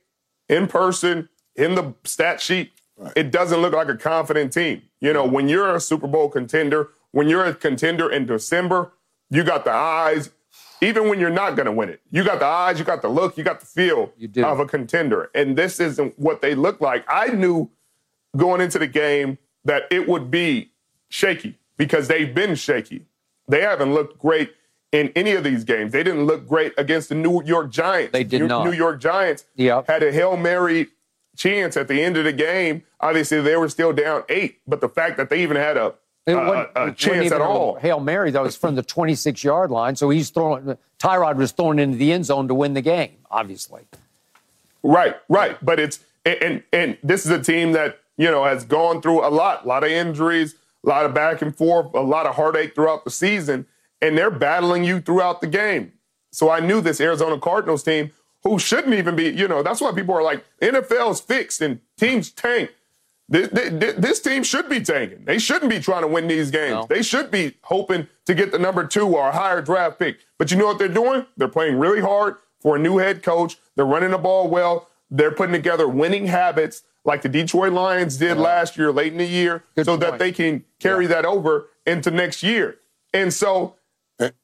in person, in the stat sheet, right. it doesn't look like a confident team. You know, when you're a Super Bowl contender, when you're a contender in December, you got the eyes. Even when you're not going to win it, you got the eyes, you got the look, you got the feel of a contender. And this isn't what they look like. I knew going into the game that it would be shaky because they've been shaky. They haven't looked great in any of these games. They didn't look great against the New York Giants. They did New, not. New York Giants yep. had a Hail Mary chance at the end of the game. Obviously, they were still down eight, but the fact that they even had a, a, a chance at all. Hail Mary, that was from the 26 yard line. So he's throwing, Tyrod was thrown into the end zone to win the game, obviously. Right, right. But it's, and, and this is a team that, you know, has gone through a lot, a lot of injuries, a lot of back and forth, a lot of heartache throughout the season and they're battling you throughout the game. So I knew this Arizona Cardinals team, who shouldn't even be, you know, that's why people are like, NFL's fixed and teams tank. This, this, this team should be tanking. They shouldn't be trying to win these games. No. They should be hoping to get the number two or a higher draft pick. But you know what they're doing? They're playing really hard for a new head coach. They're running the ball well. They're putting together winning habits. like the Detroit Lions did yeah. last year, late in the year, Good so point. that they can carry yeah. that over into next year. And so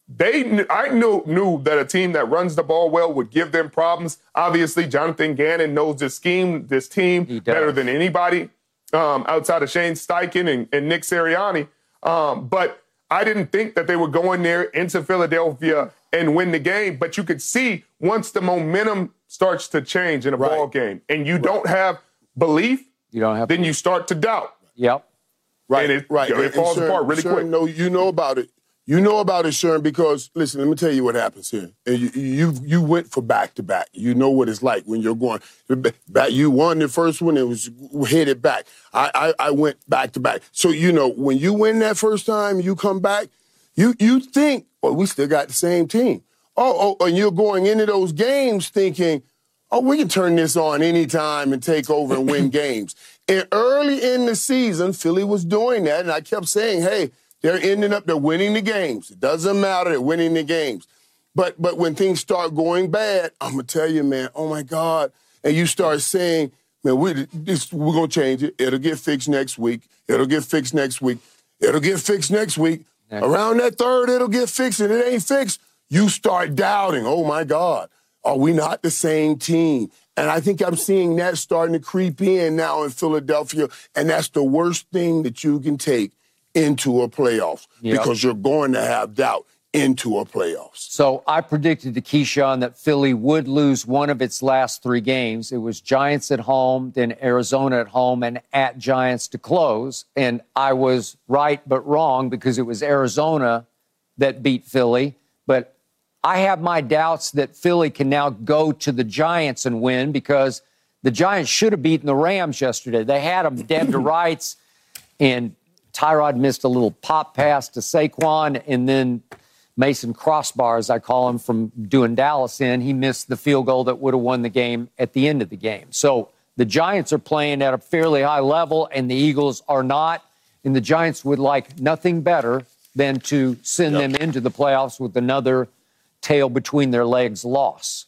they, I knew knew that a team that runs the ball well would give them problems. Obviously, Jonathan Gannon knows this scheme, this team better than anybody um, outside of Shane Steichen and, and Nick Sirianni. Um, but I didn't think that they would go in there into Philadelphia and win the game. But you could see once the momentum starts to change in a right. ball game, and you right. don't have belief, you don't have, then you start to doubt. Yep. Right. And it, right. it falls apart really quick. No, you know about it. You know about it, because listen, let me tell you what happens here. And you, you you went for back to back. You know what it's like when you're going back. You won the first one; it was headed back. I, I I went back to back. So you know when you win that first time, you come back. You you think, well, we still got the same team. Oh, oh, and you're going into those games thinking, oh, we can turn this on anytime and take over and win <laughs> games. And early in the season, Philly was doing that, and I kept saying, hey they're ending up, they're winning the games. It doesn't matter, they're winning the games. But but when things start going bad, <laughs> I'm gonna tell you, man, oh my God. And you start saying, man, we this, we're gonna change it. It'll get fixed next week. It'll get fixed next week. It'll get fixed next week. Next. Around that third, it'll get fixed, and it ain't fixed. You start doubting, oh my God, are we not the same team? And I think I'm seeing that starting to creep in now in Philadelphia. And that's the worst thing that you can take into a playoffs yep. because you're going to have doubt into a playoffs. So I predicted to Keyshawn that Philly would lose one of its last three games. It was Giants at home, then Arizona at home, and at Giants to close. And I was right but wrong because it was Arizona that beat Philly. But I have my doubts that Philly can now go to the Giants and win because the Giants should have beaten the Rams yesterday. They had them dead to <clears throat> rights. And Tyrod missed a little pop pass to Saquon, and then Mason Crossbar, as I call him, from doing Dallas in, he missed the field goal that would have won the game at the end of the game. So the Giants are playing at a fairly high level, and the Eagles are not. And the Giants would like nothing better than to send yep. them into the playoffs with another tail between their legs loss.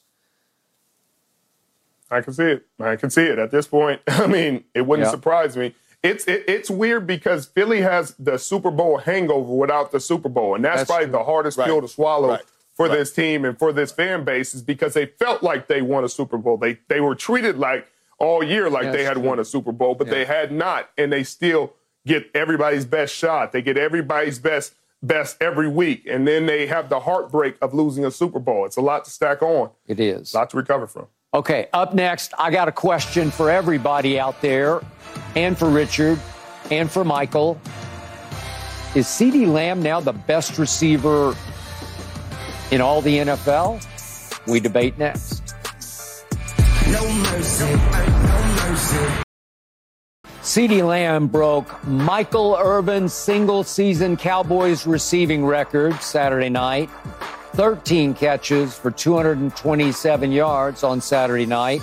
I can see it. I can see it at this point. <laughs> I mean, it wouldn't yep. surprise me it's it, it's weird because Philly has the Super Bowl hangover without the Super Bowl, and that's, that's probably true. the hardest right. pill to swallow right. for right. this team and for this fan base is because they felt like they won a Super Bowl. They they were treated like all year like they had true. won a Super Bowl, but yeah. they had not, and they still get everybody's best shot. They get everybody's best best every week, and then they have the heartbreak of losing a Super Bowl. It's a lot to stack on. It is. A lot to recover from. Okay, up next, I got a question for everybody out there and for Richard and for Michael. Is CeeDee Lamb now the best receiver in all the NFL? We debate next. No mercy, no mercy. CeeDee Lamb broke Michael Irvin's single season Cowboys receiving record Saturday night. 13 catches for 227 yards on Saturday night.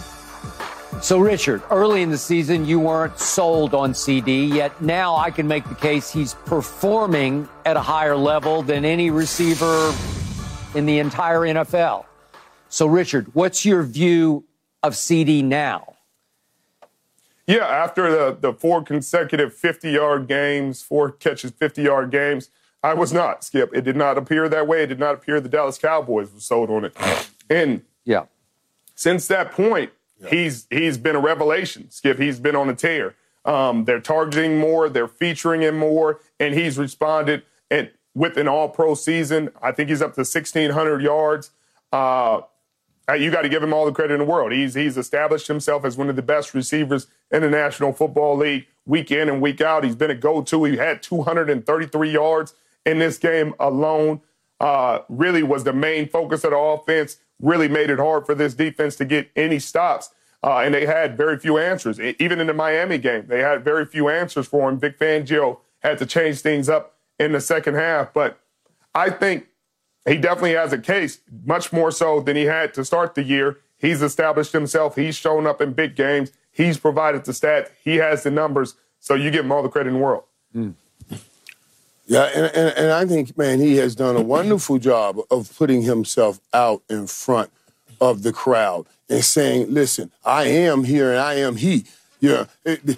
So, Richard, early in the season, you weren't sold on CeeDee, yet now I can make the case he's performing at a higher level than any receiver in the entire NFL. So, Richard, what's your view of CeeDee now? Yeah, after the, the four consecutive 50 yard games, four catches, 50 yard games, I was not, Skip. It did not appear that way. It did not appear the Dallas Cowboys were sold on it. And yeah, since that point, yeah. he's he's been a revelation, Skip. He's been on a tear. Um, they're targeting more, they're featuring him more, and he's responded and with an all pro season. I think he's up to 1,600 yards. Uh, you got to give him all the credit in the world. He's he's established himself as one of the best receivers in the National Football League week in and week out. He's been a go-to. He had 233 yards in this game alone. Uh, really was the main focus of the offense. Really made it hard for this defense to get any stops. Uh, and they had very few answers. Even in the Miami game, they had very few answers for him. Vic Fangio had to change things up in the second half. But I think he definitely has a case, much more so than he had to start the year. He's established himself. He's shown up in big games. He's provided the stats. He has the numbers. So you give him all the credit in the world. Mm. Yeah, and, and, and I think, man, he has done a wonderful job of putting himself out in front of the crowd and saying, listen, I am here and I am he. Yeah. It,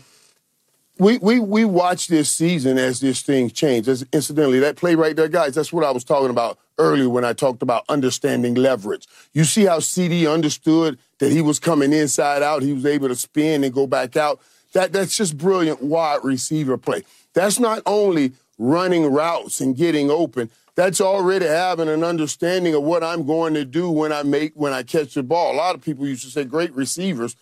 we, we, we watch this season as this thing changes. Incidentally, that play right there, guys, that's what I was talking about earlier when I talked about understanding leverage. You see how CeeDee understood that he was coming inside out, he was able to spin and go back out. That, that's just brilliant wide receiver play. That's not only running routes and getting open, that's already having an understanding of what I'm going to do when I make when I catch the ball. A lot of people used to say great receivers,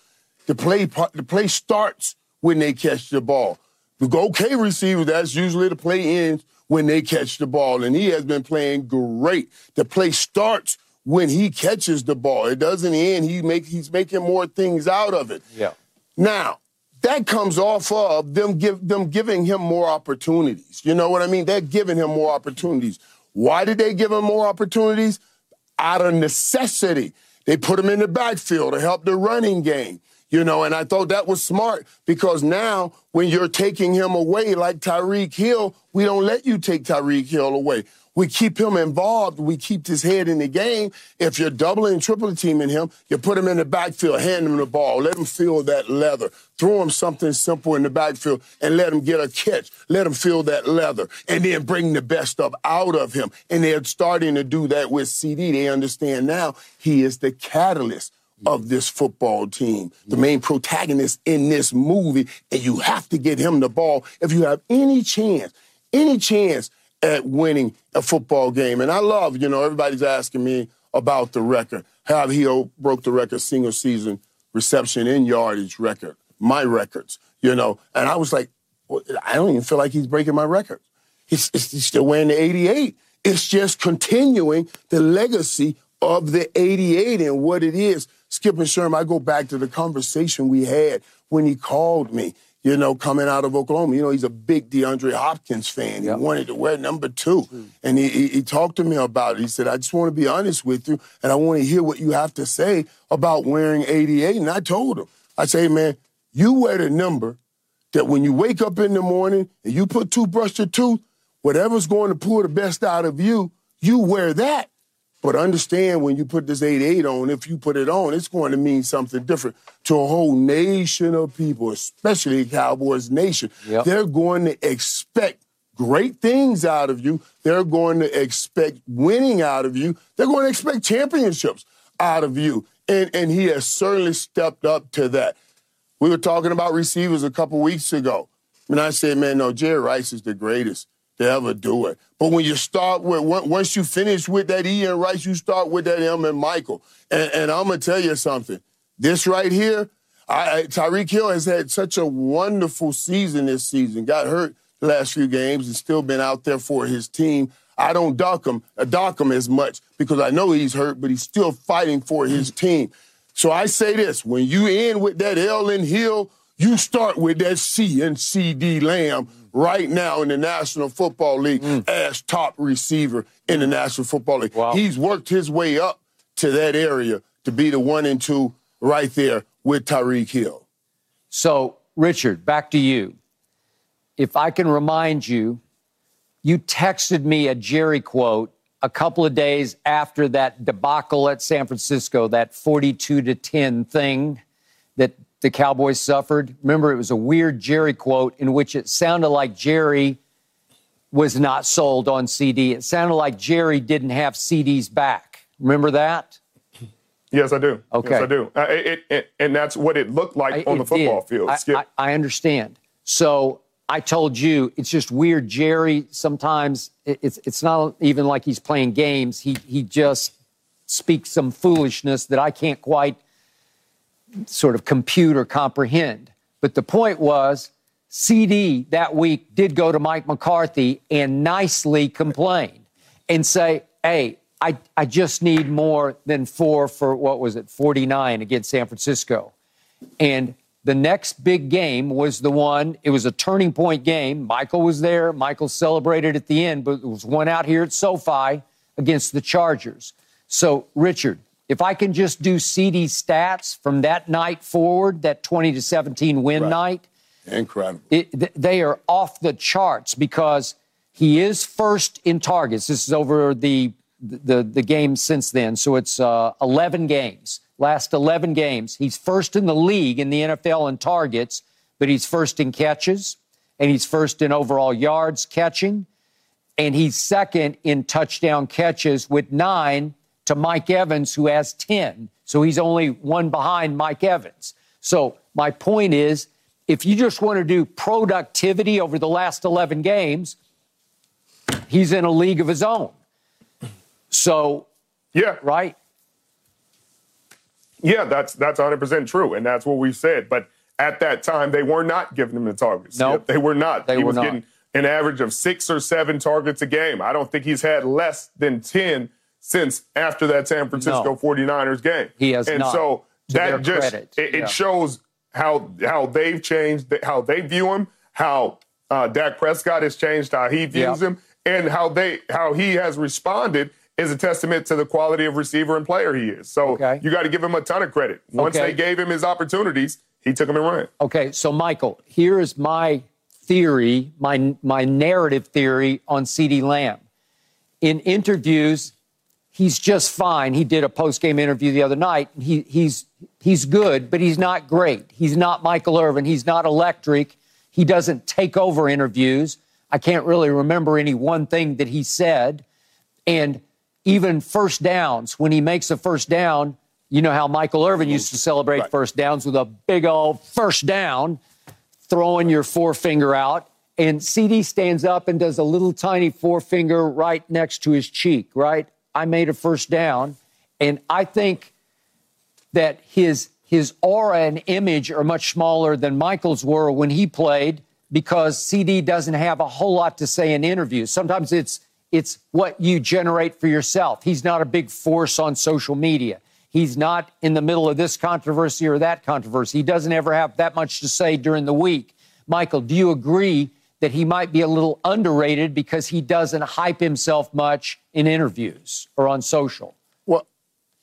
the play the play starts when they catch the ball. The go okay receiver, that's usually the play ends when they catch the ball. And he has been playing great. The play starts when he catches the ball. It doesn't end. He make, he's making more things out of it. Yeah. Now, that comes off of them give them giving him more opportunities. You know what I mean? They're giving him more opportunities. Why did they give him more opportunities? Out of necessity. They put him in the backfield to help the running game. You know, and I thought that was smart because now when you're taking him away like Tyreek Hill, we don't let you take Tyreek Hill away. We keep him involved. We keep his head in the game. If you're doubling, and tripling teaming him, you put him in the backfield, hand him the ball, let him feel that leather. Throw him something simple in the backfield and let him get a catch. Let him feel that leather and then bring the best of out of him. And they're starting to do that with CeeDee. They understand now he is the catalyst of this football team, the mm-hmm. main protagonist in this movie, and you have to get him the ball if you have any chance, any chance at winning a football game. And I love, you know, everybody's asking me about the record. How he broke the record single season reception and yardage record, my records, you know. And I was like, well, I don't even feel like he's breaking my record. He's, he's still wearing the 88. It's just continuing the legacy of the 88 and what it is. Skip and Sherm, I go back to the conversation we had when he called me, you know, coming out of Oklahoma. You know, he's a big DeAndre Hopkins fan. Yep. He wanted to wear number two. Mm. And he, he, he talked to me about it. He said, I just want to be honest with you, and I want to hear what you have to say about wearing 88. And I told him, I say, man, you wear the number that when you wake up in the morning and you put toothbrush to tooth, whatever's going to pull the best out of you, you wear that. But understand when you put this 88 on, if you put it on, it's going to mean something different to a whole nation of people, especially Cowboys Nation. Yep. They're going to expect great things out of you. They're going to expect winning out of you. They're going to expect championships out of you. And, and he has certainly stepped up to that. We were talking about receivers a couple weeks ago. And I said, man, no, Jerry Rice is the greatest to ever do it. But when you start with, once you finish with that Ian Rice, you start with that M and Michael. And, and I'm to tell you something. This right here, I, Tyreek Hill has had such a wonderful season this season. Got hurt the last few games and still been out there for his team. I don't dock him, uh, dock him as much because I know he's hurt, but he's still fighting for his team. So I say this: when you end with that L and Hill, you start with that C and CeeDee Lamb right now in the National Football League mm. as top receiver in the National Football League. Wow. He's worked his way up to that area to be the one and two right there with Tyreek Hill. So, Richard, back to you. If I can remind you, you texted me a Jerry quote a couple of days after that debacle at San Francisco, that 42 to 10 thing that the Cowboys suffered. Remember, it was a weird Jerry quote in which it sounded like Jerry was not sold on CeeDee. It sounded like Jerry didn't have CeeDee's back. Remember that? Yes, I do. Okay. Yes, I do. Uh, it, it, and that's what it looked like I, on the football did. field. I, I, I, understand. So I told you it's just weird. Jerry sometimes it's it's not even like he's playing games. He he just speaks some foolishness that I can't quite sort of compute or comprehend. But the point was, CeeDee that week did go to Mike McCarthy and nicely complain and say, hey, I, I just need more than four for what was it, 49 against San Francisco. And the next big game was the one, it was a turning point game. Michael was there. Michael celebrated at the end, but it was one out here at SoFi against the Chargers. So, Richard, if I can just do CeeDee stats from that night forward, that 20 to 17 win right. night, incredible. It, they are off the charts because he is first in targets. This is over the the the game since then, so it's uh, 11 games. last 11 games, he's first in the league in the NFL in targets, but he's first in catches, and he's first in overall yards catching, and he's second in touchdown catches with nine to Mike Evans, who has 10. So he's only one behind Mike Evans. So my point is if you just want to do productivity over the last 11 games, he's in a league of his own. So, yeah, right? Yeah, that's that's 100% true, and that's what we said. But at that time, they were not giving him the targets. No, nope. they were not. They he were was not. getting an average of six or seven targets a game. I don't think he's had less than 10 since after that San Francisco no. 49ers game. He has and not. so that just credit. it, yeah. shows how how they've changed, how they view him, how uh, Dak Prescott has changed how he views Yeah. him, and how they how he has responded is a testament to the quality of receiver and player he is. So Okay. you got to give him a ton of credit. Once Okay. they gave him his opportunities, he took them and ran. Okay, so Michael, here is my theory, my my narrative theory on CeeDee Lamb. In interviews, he's just fine. He did a post-game interview the other night. He, he's he's good, but he's not great. He's not Michael Irvin. He's not electric. He doesn't take over interviews. I can't really remember any one thing that he said. And even first downs, when he makes a first down, you know how Michael Irvin used to celebrate Right. first downs with a big old first down, throwing your forefinger out. And CeeDee stands up and does a little tiny forefinger right next to his cheek, right? I made a first down. And I think that his his aura and image are much smaller than Michael's were when he played because CeeDee doesn't have a whole lot to say in interviews. Sometimes it's it's what you generate for yourself. He's not a big force on social media. He's not in the middle of this controversy or that controversy. He doesn't ever have that much to say during the week. Michael, do you agree that he might be a little underrated because he doesn't hype himself much in interviews or on social? Well,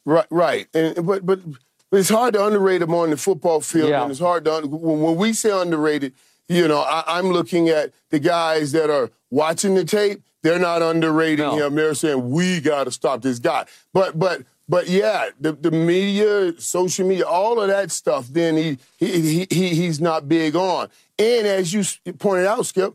right, right. And, but, but but it's hard to underrate him on the football field, Yeah. and it's hard to when, when we say underrated. You know, I, I'm looking at the guys that are watching the tape. They're not underrating No. him. They're saying we got to stop this guy. But but but yeah, the, the media, social media, all of that stuff. Then he he, he he he's not big on. And as you pointed out, Skip,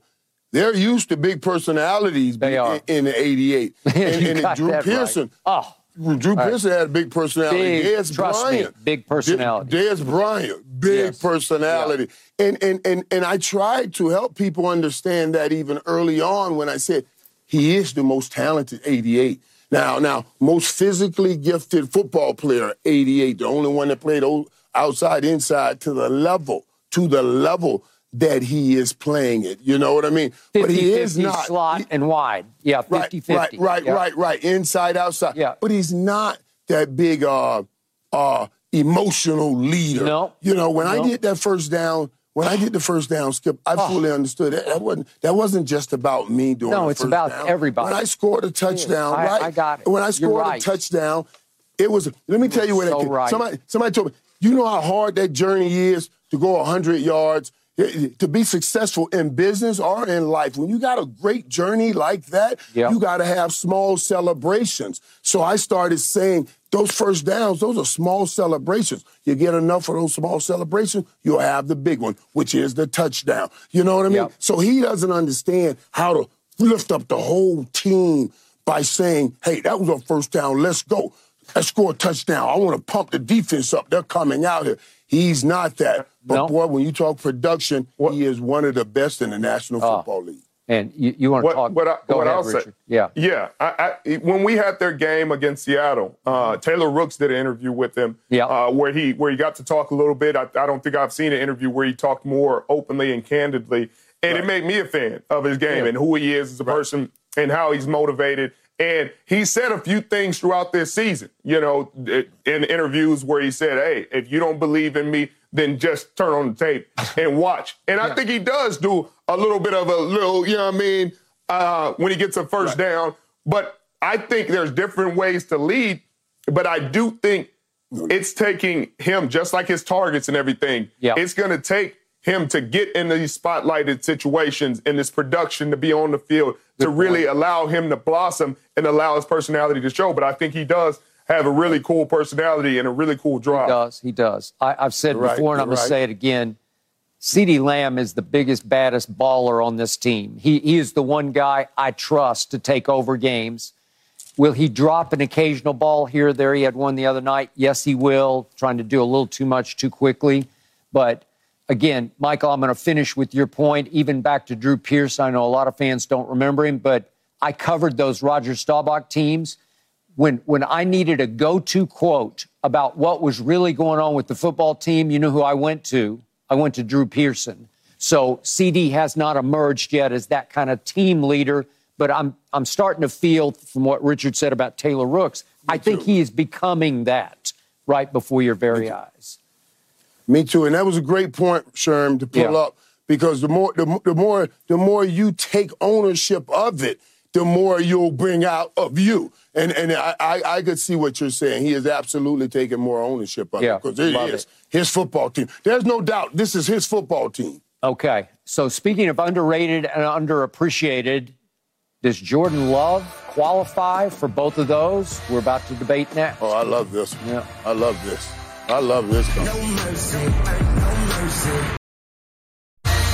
they're used to big personalities They in, are. in the '88. <laughs> and, and Drew that right. Pearson. Oh, Drew Pearson had a big personality. Big, Dez trust me, Bryant, big personality. De- Dez Bryant, big Yes. personality. And, and and and I tried to help people understand that even early on when I said he is the most talented 88. Now, now, most physically gifted football player, 88, the only one that played outside, inside to the level, to the level that he is playing it. You know what I mean? 50, but he is not slot he- and wide. Yeah, 50 right, 50. Right, right, Yeah. right, right. Inside, outside. Yeah. But he's not that big uh uh emotional leader. No. You know, when I No. did that first down, when I did the first down skip, I fully understood that. That wasn't that wasn't just about me doing No, it's about down. everybody. When I scored a touchdown, I- right? I got it. When I scored right. a touchdown, it was let me tell you what so it right. somebody somebody told me, you know how hard that journey is to go 100 yards to be successful in business or in life, when you got a great journey like that, Yeah. you got to have small celebrations. So I started saying those first downs, those are small celebrations. You get enough of those small celebrations, you'll have the big one, which is the touchdown. You know what I mean? Yep. So he doesn't understand how to lift up the whole team by saying, hey, that was our first down, let's go. Let's score a touchdown. I want to pump the defense up. They're coming out here. He's not that. But No. boy, when you talk production, What- he is one of the best in the National Oh. Football League. And you, you want to What, talk? what, I, go what ahead, I'll say, Yeah. yeah. I, I, when we had their game against Seattle, uh, Taylor Rooks did an interview with him, Yeah. uh, where he where he got to talk a little bit. I, I don't think I've seen an interview where he talked more openly and candidly, and it made me a fan of his game Yeah. and who he is as a person and how he's motivated. And he said a few things throughout this season, you know, in interviews where he said, "Hey, if you don't believe in me, then just turn on the tape and watch." And I think he does do a little bit of a little, you know what I mean, uh, when he gets a first down. But I think there's different ways to lead. But I do think it's taking him, just like his targets and everything, Yeah. it's going to take him to get in these spotlighted situations in this production to be on the field to really allow him to blossom and allow his personality to show. But I think he does have a really cool personality and a really cool drive. He does. He does. I, have said before, and I'm going right. to say it again. CeeDee Lamb is the biggest, baddest baller on this team. He, he is the one guy I trust to take over games. Will he drop an occasional ball here or there? He had one the other night. Yes, he will, trying to do a little too much too quickly. But again, Michael, I'm going to finish with your point. Even back to Drew Pierce, I know a lot of fans don't remember him, but I covered those Roger Staubach teams when when I needed a go-to quote about what was really going on with the football team, you know who I went to? I went to Drew Pearson. So CeeDee has not emerged yet as that kind of team leader, but I'm I'm starting to feel from what Richard said about Taylor Rooks, I think he is becoming that right before your very eyes. Me too, and that was a great point, Sherm, to pull Yeah. up because the more the, the more the more you take ownership of it, the more you'll bring out of you. And and I, I, I could see what you're saying. He is absolutely taking more ownership of Yeah, it because it is it. his football team. There's no doubt this is his football team. Okay. So speaking of underrated and underappreciated, does Jordan Love qualify for both of those? We're about to debate next. Oh, I love this. one. Yeah. I love this. I love this. Guy. No mercy, no mercy.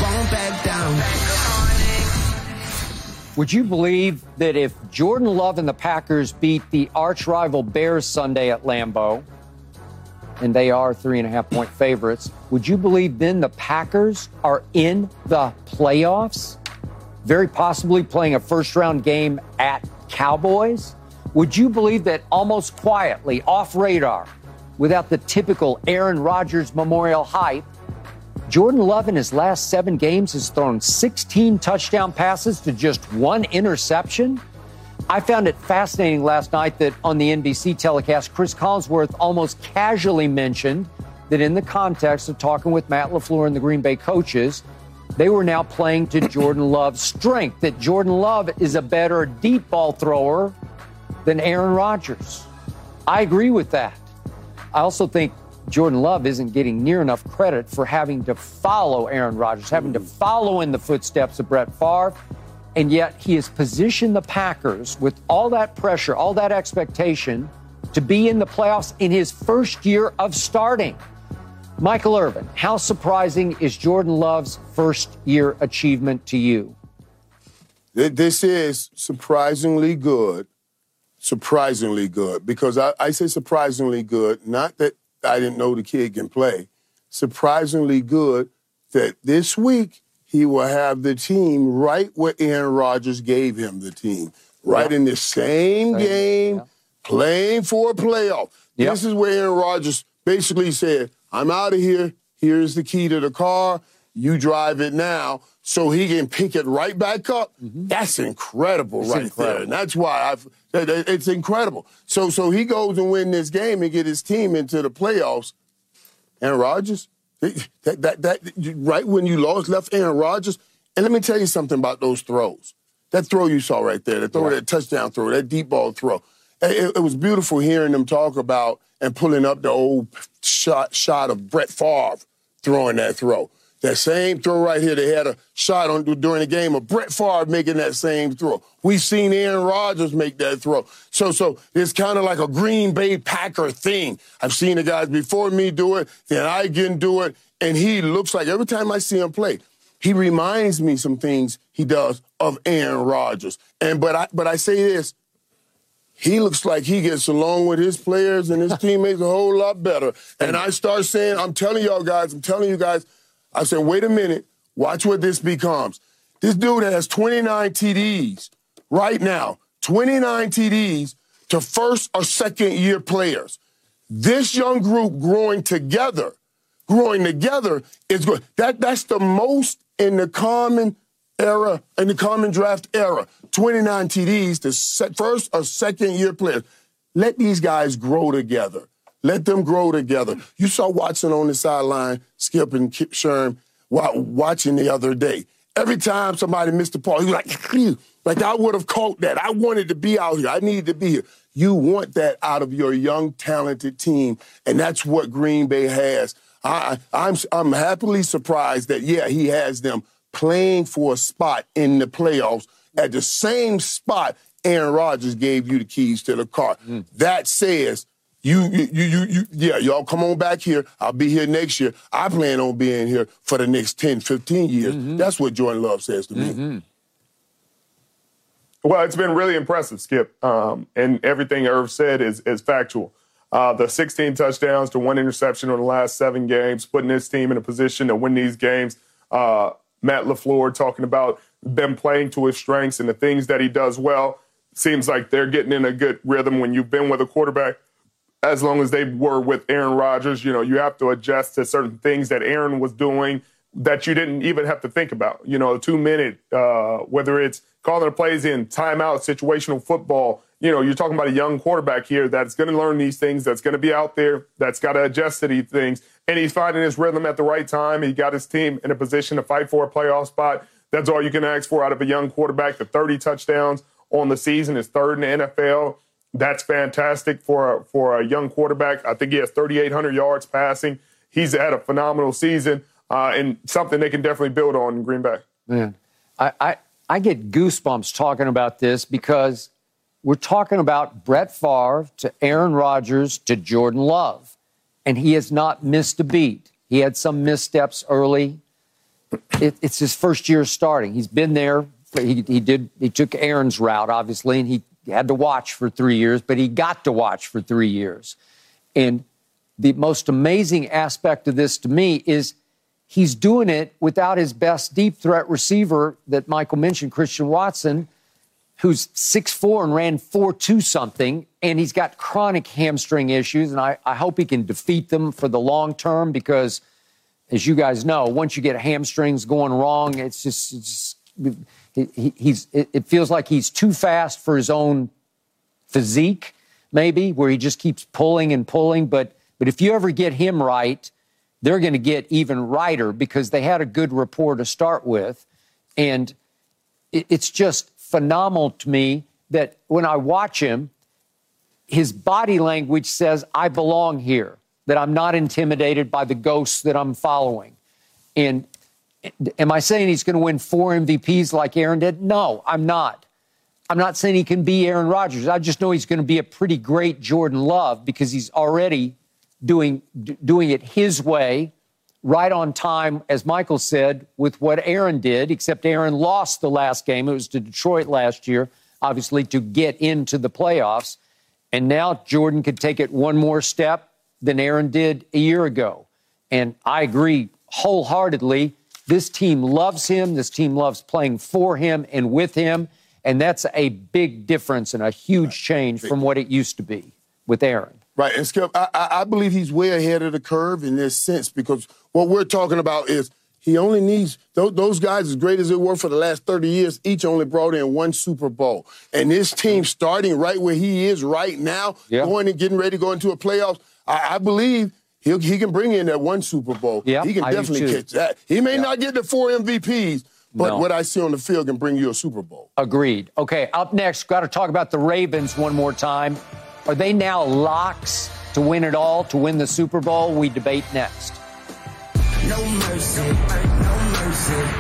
Won't back down. Would you believe that if Jordan Love and the Packers beat the arch rival Bears Sunday at Lambeau, and they are three and a half point favorites, would you believe then the Packers are in the playoffs? Very possibly playing a first round game at Cowboys? Would you believe that almost quietly, off radar, without the typical Aaron Rodgers memorial hype, Jordan Love in his last seven games has thrown 16 touchdown passes to just one interception. I found it fascinating last night that on the NBC telecast, Chris Collinsworth almost casually mentioned that in the context of talking with Matt LaFleur and the Green Bay coaches, they were now playing to Jordan Love's strength, that Jordan Love is a better deep ball thrower than Aaron Rodgers. I agree with that. I also think Jordan Love isn't getting near enough credit for having to follow Aaron Rodgers, having to follow in the footsteps of Brett Favre. And yet he has positioned the Packers with all that pressure, all that expectation to be in the playoffs in his first year of starting. Michael Irvin, how surprising is Jordan Love's first year achievement to you? This is surprisingly good. Surprisingly good. Because I, I say surprisingly good, not that I didn't know the kid can play. Surprisingly good that this week he will have the team right where Aaron Rodgers gave him the team. Right in the same game, yeah. playing for a playoff. Yep. This is where Aaron Rodgers basically said, I'm out of here. Here's the key to the car. You drive it now so he can pick it right back up. Mm-hmm. That's incredible It's right incredible. there. And that's why I've, it's incredible. So so he goes and win this game and get his team into the playoffs. Aaron Rodgers, that, that, that, right when you lost, left Aaron Rodgers. And let me tell you something about those throws. That throw you saw right there, that throw, that touchdown throw, that deep ball throw. It, it was beautiful hearing them talk about and pulling up the old shot shot of Brett Favre throwing that throw. That same throw right here, they had a shot on during the game of Brett Favre making that same throw. We've seen Aaron Rodgers make that throw. So, so it's kind of like a Green Bay Packer thing. I've seen the guys before me do it, then I can do it, and he looks like every time I see him play, he reminds me some things he does of Aaron Rodgers. And but I but I say this, he looks like he gets along with his players and his <laughs> teammates a whole lot better. And I start saying, I'm telling y'all guys, I'm telling you guys, I said, wait a minute, watch what this becomes. This dude has 29 TDs right now, 29 TDs to first or second year players. This young group growing together, growing together is good. That that's the most in the common era, in the common draft era. 29 TDs to first or second year players. Let these guys grow together. Let them grow together. You saw Watson on the sideline, Skip and Kip Sherm watching the other day. Every time somebody missed the ball, he was like, like I would have caught that. I wanted to be out here. I needed to be here. You want that out of your young, talented team, and that's what Green Bay has. I, I'm I'm happily surprised that yeah, he has them playing for a spot in the playoffs at the same spot Aaron Rodgers gave you the keys to the car. Mm. That says you, you, you, you, you, yeah, y'all come on back here. I'll be here next year. I plan on being here for the next 10, 15 years. Mm-hmm. That's what Jordan Love says to me. Well, it's been really impressive, Skip. Um, and everything Irv said is, is factual. Uh, the 16 touchdowns to one interception in the last seven games, putting his team in a position to win these games. Uh, Matt LaFleur talking about them playing to his strengths and the things that he does well. Seems like they're getting in a good rhythm when you've been with a quarterback as long as they were with Aaron Rodgers. You know, you have to adjust to certain things that Aaron was doing that you didn't even have to think about. You know, two minute, uh, whether it's calling the plays in timeout, situational football. You know, you're talking about a young quarterback here that's going to learn these things, that's going to be out there, that's got to adjust to these things. And he's finding his rhythm at the right time. He got his team in a position to fight for a playoff spot. That's all you can ask for out of a young quarterback. The 30 touchdowns on the season is third in the NFL. That's fantastic for a, for a young quarterback. I think he has 3,800 yards passing. He's had a phenomenal season uh, and something they can definitely build on in Green Bay. Man, I, I, I get goosebumps talking about this because we're talking about Brett Favre to Aaron Rodgers to Jordan Love, and he has not missed a beat. He had some missteps early. It, it's his first year starting. He's been there. He, he did. He took Aaron's route, obviously, and he had to watch for three years, but he got to watch for three years. And the most amazing aspect of this to me is he's doing it without his best deep threat receiver that Michael mentioned, Christian Watson, who's 6'4 and ran 4 2 something, and he's got chronic hamstring issues. And I, I hope he can defeat them for the long term because, as you guys know, once you get hamstrings going wrong, it's just, it's just he, he's, it, feels like he's too fast for his own physique, maybe, where he just keeps pulling and pulling. But, but if you ever get him right, they're going to get even righter because they had a good rapport to start with. And it, it's just phenomenal to me that when I watch him, his body language says, I belong here, that I'm not intimidated by the ghosts that I'm following. And am I saying he's going to win four MVPs like Aaron did? No, I'm not. I'm not saying he can be Aaron Rodgers. I just know he's going to be a pretty great Jordan Love because he's already doing doing it his way, right on time, as Michael said, with what Aaron did. Except Aaron lost the last game. It was to Detroit last year, obviously to get into the playoffs, and now Jordan could take it one more step than Aaron did a year ago. And I agree wholeheartedly. This team loves him. This team loves playing for him and with him. And that's a big difference and a huge change from what it used to be with Aaron. Right, and Skip, I, I, believe he's way ahead of the curve in this sense because what we're talking about is he only needs those, those guys, as great as they were for the last 30 years, each only brought in one Super Bowl. And this team starting right where he is right now, Yeah. going and getting ready to go into a playoffs, I, I believe he'll, he can bring in that one Super Bowl. Yeah, he can I do definitely too. catch that. He may not get the four MVPs, but No. what I see on the field can bring you a Super Bowl. Agreed. Okay, up next, got to talk about the Ravens one more time. Are they now locks to win it all, to win the Super Bowl? We debate next. No mercy, no mercy.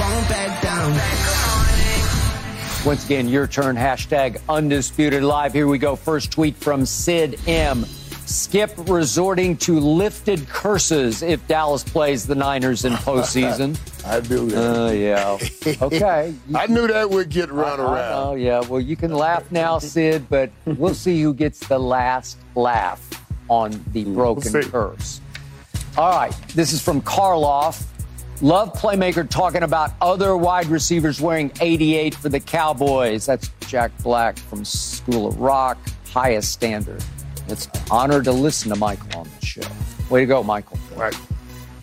Won't back down. Once again, your turn. Hashtag undisputed live. Here we go. First tweet from Sid M. Skip resorting to lifted curses if Dallas plays the Niners in postseason. <laughs> I do that. Oh, uh, yeah. Okay. <laughs> I knew that would get run around. Oh, yeah. Well, you can laugh now, Sid, but we'll see who gets the last laugh on the broken We'll curse. All right. This is from Karloff. Love playmaker talking about other wide receivers wearing 88 for the Cowboys. That's Jack Black from School of Rock, highest standard. It's an honor to listen to Michael on the show. Way to go, Michael. Right.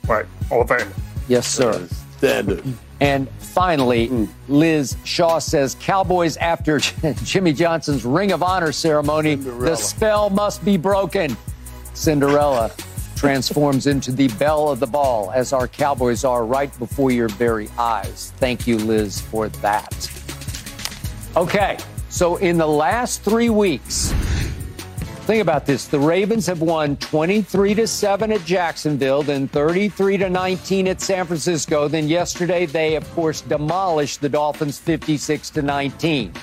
Right. All thing. Yes, sir. Standard. And finally, Liz Shaw says Cowboys after <laughs> Jimmy Johnson's Ring of Honor ceremony, the spell must be broken. Cinderella transforms into the belle of the ball, as our Cowboys are right before your very eyes. Thank you, Liz, for that. Okay, so in the last three weeks, Think about this. The Ravens have won 23 to 7 at Jacksonville, then 33 to 19 at San Francisco. Then yesterday they of course demolished the Dolphins 56 to 19.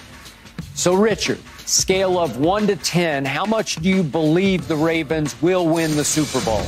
So, Richard, scale of 1 to 10, how much do you believe the Ravens will win the Super Bowl?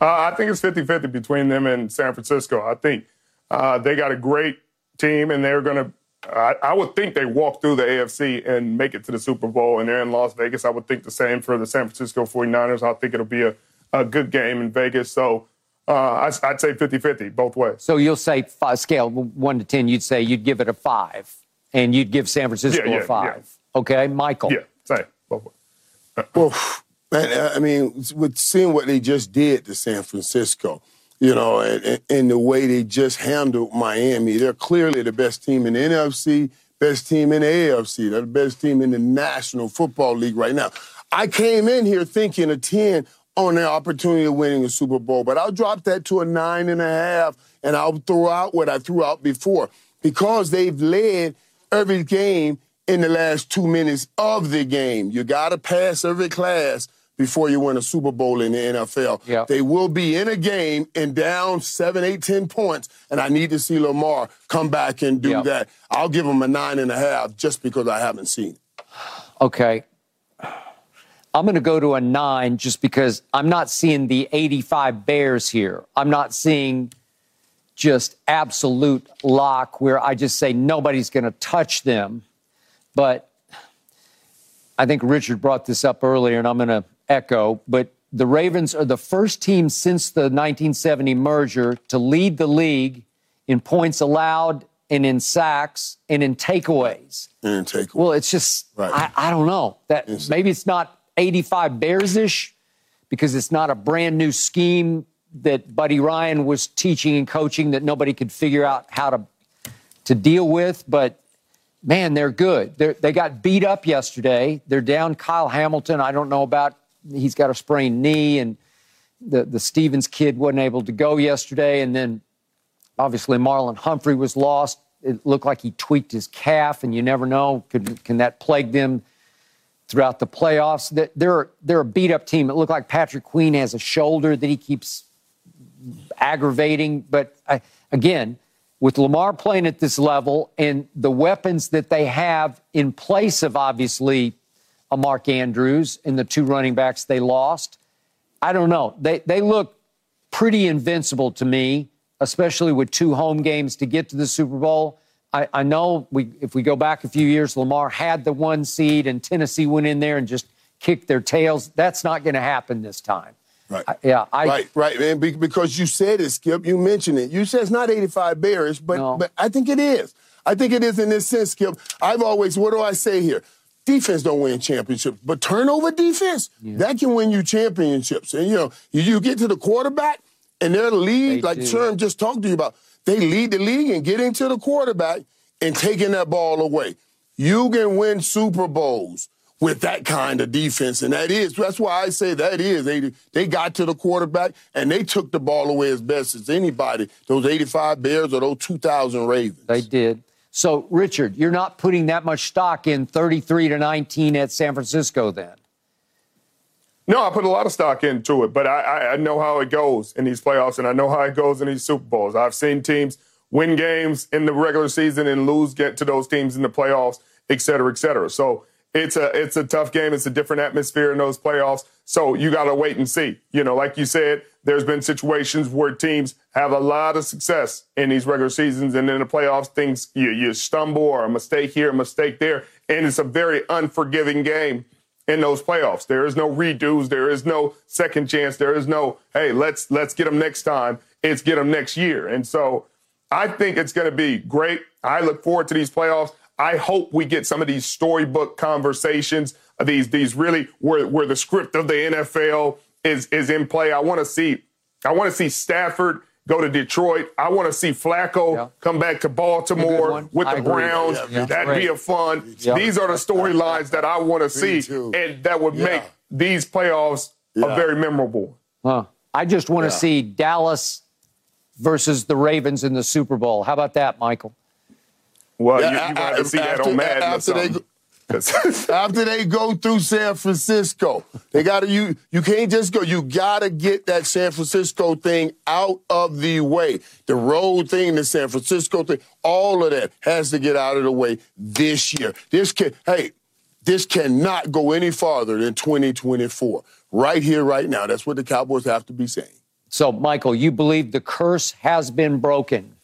Uh, I think it's 50 50 between them and San Francisco. I think uh, they got a great team, and they're going to. I, I would think they walk through the AFC and make it to the Super Bowl, and they're in Las Vegas. I would think the same for the San Francisco 49ers. I think it'll be a, a good game in Vegas. So uh, I, would say 50 50 both ways. So you'll say five, scale 1 to 10, you'd say you'd give it a 5 and you'd give San Francisco yeah, yeah, a five. Yeah. Okay, Michael. Yeah, same. Well, man, I mean, with seeing what they just did to San Francisco, you know, and, and, the way they just handled Miami, they're clearly the best team in the NFC, best team in the AFC. They're the best team in the National Football League right now. I came in here thinking a 10 on their opportunity of winning a Super Bowl, but I'll drop that to a nine and a half, and I'll throw out what I threw out before because they've led – every game in the last two minutes of the game. You got to pass every class before you win a Super Bowl in the NFL. Yep. They will be in a game and down seven, eight, ten points, and I need to see Lamar come back and do yep. that. I'll give him a nine and a half just because I haven't seen it. Okay. I'm going to go to a nine just because I'm not seeing the 85 Bears here. I'm not seeing just absolute lock where I just say nobody's going to touch them. But I think Richard brought this up earlier, and I'm going to echo. But the Ravens are the first team since the 1970 merger to lead the league in points allowed and in sacks and in takeaways. And takeaways. Well, it's just right. I, I don't know that it's, maybe it's not 85 Bears ish because it's not a brand new scheme that Buddy Ryan was teaching and coaching that nobody could figure out how to to deal with. But man, they're good. They're, they got beat up yesterday. They're down Kyle Hamilton. I don't know about. He's got a sprained knee, and the the Stephens kid wasn't able to go yesterday. And then obviously Marlon Humphrey was lost. It looked like he tweaked his calf, and you never know. Could, can that plague them throughout the playoffs? They're they're a beat up team. It looked like Patrick Queen has a shoulder that he keeps aggravating. But I, again, with Lamar playing at this level and the weapons that they have in place of obviously a Mark Andrews and the two running backs they lost, I don't know. They they look pretty invincible to me, especially with two home games to get to the Super Bowl. I, I know we if we go back a few years, Lamar had the one seed and Tennessee went in there and just kicked their tails. That's not going to happen this time. Right. I, yeah. I, right. Right. Man. Because you said it, Skip. You mentioned it. You said it's not 85 Bears, but no. but I think it is. I think it is in this sense, Skip. I've always. What do I say here? Defense don't win championships, but turnover defense yeah. that can win you championships. And you know, you, you get to the quarterback, and they're the lead, they like Sherm just talked to you about. They lead the league and getting to the quarterback and taking that ball away. You can win Super Bowls with that kind of defense. And that is, that's why I say that is. They, they got to the quarterback and they took the ball away as best as anybody, those 85 Bears or those 2,000 Ravens. They did. So, Richard, you're not putting that much stock in 33 to 19 at San Francisco then? No, I put a lot of stock into it, but I, I know how it goes in these playoffs and I know how it goes in these Super Bowls. I've seen teams win games in the regular season and lose, get to those teams in the playoffs, et cetera, et cetera. So it's a it's a tough game. It's a different atmosphere in those playoffs. So you got to wait and see. You know, like you said, there's been situations where teams have a lot of success in these regular seasons, and in the playoffs, things you, you stumble or a mistake here, a mistake there, and it's a very unforgiving game in those playoffs. There is no redos. There is no second chance. There is no hey, let's let's get them next time. It's get them next year. And so I think it's going to be great. I look forward to these playoffs. I hope we get some of these storybook conversations, these these really where where the script of the NFL is is in play. I want to see I want to see Stafford go to Detroit. I want to see Flacco yeah. come back to Baltimore with I the agree. Browns. Yeah, That'd be a fun. These are the storylines that I want to see, and that would make these playoffs a very memorable. Huh. I just want to see Dallas versus the Ravens in the Super Bowl. How about that, Michael? Well, yeah, you, you want to see after, that on Madden after they, <laughs> After they go through San Francisco, they got to you. You can't just go. You got to get that San Francisco thing out of the way. The road thing, the San Francisco thing, all of that has to get out of the way this year. This can. Hey, this cannot go any farther than 2024. Right here, right now. That's what the Cowboys have to be saying. So, Michael, you believe the curse has been broken?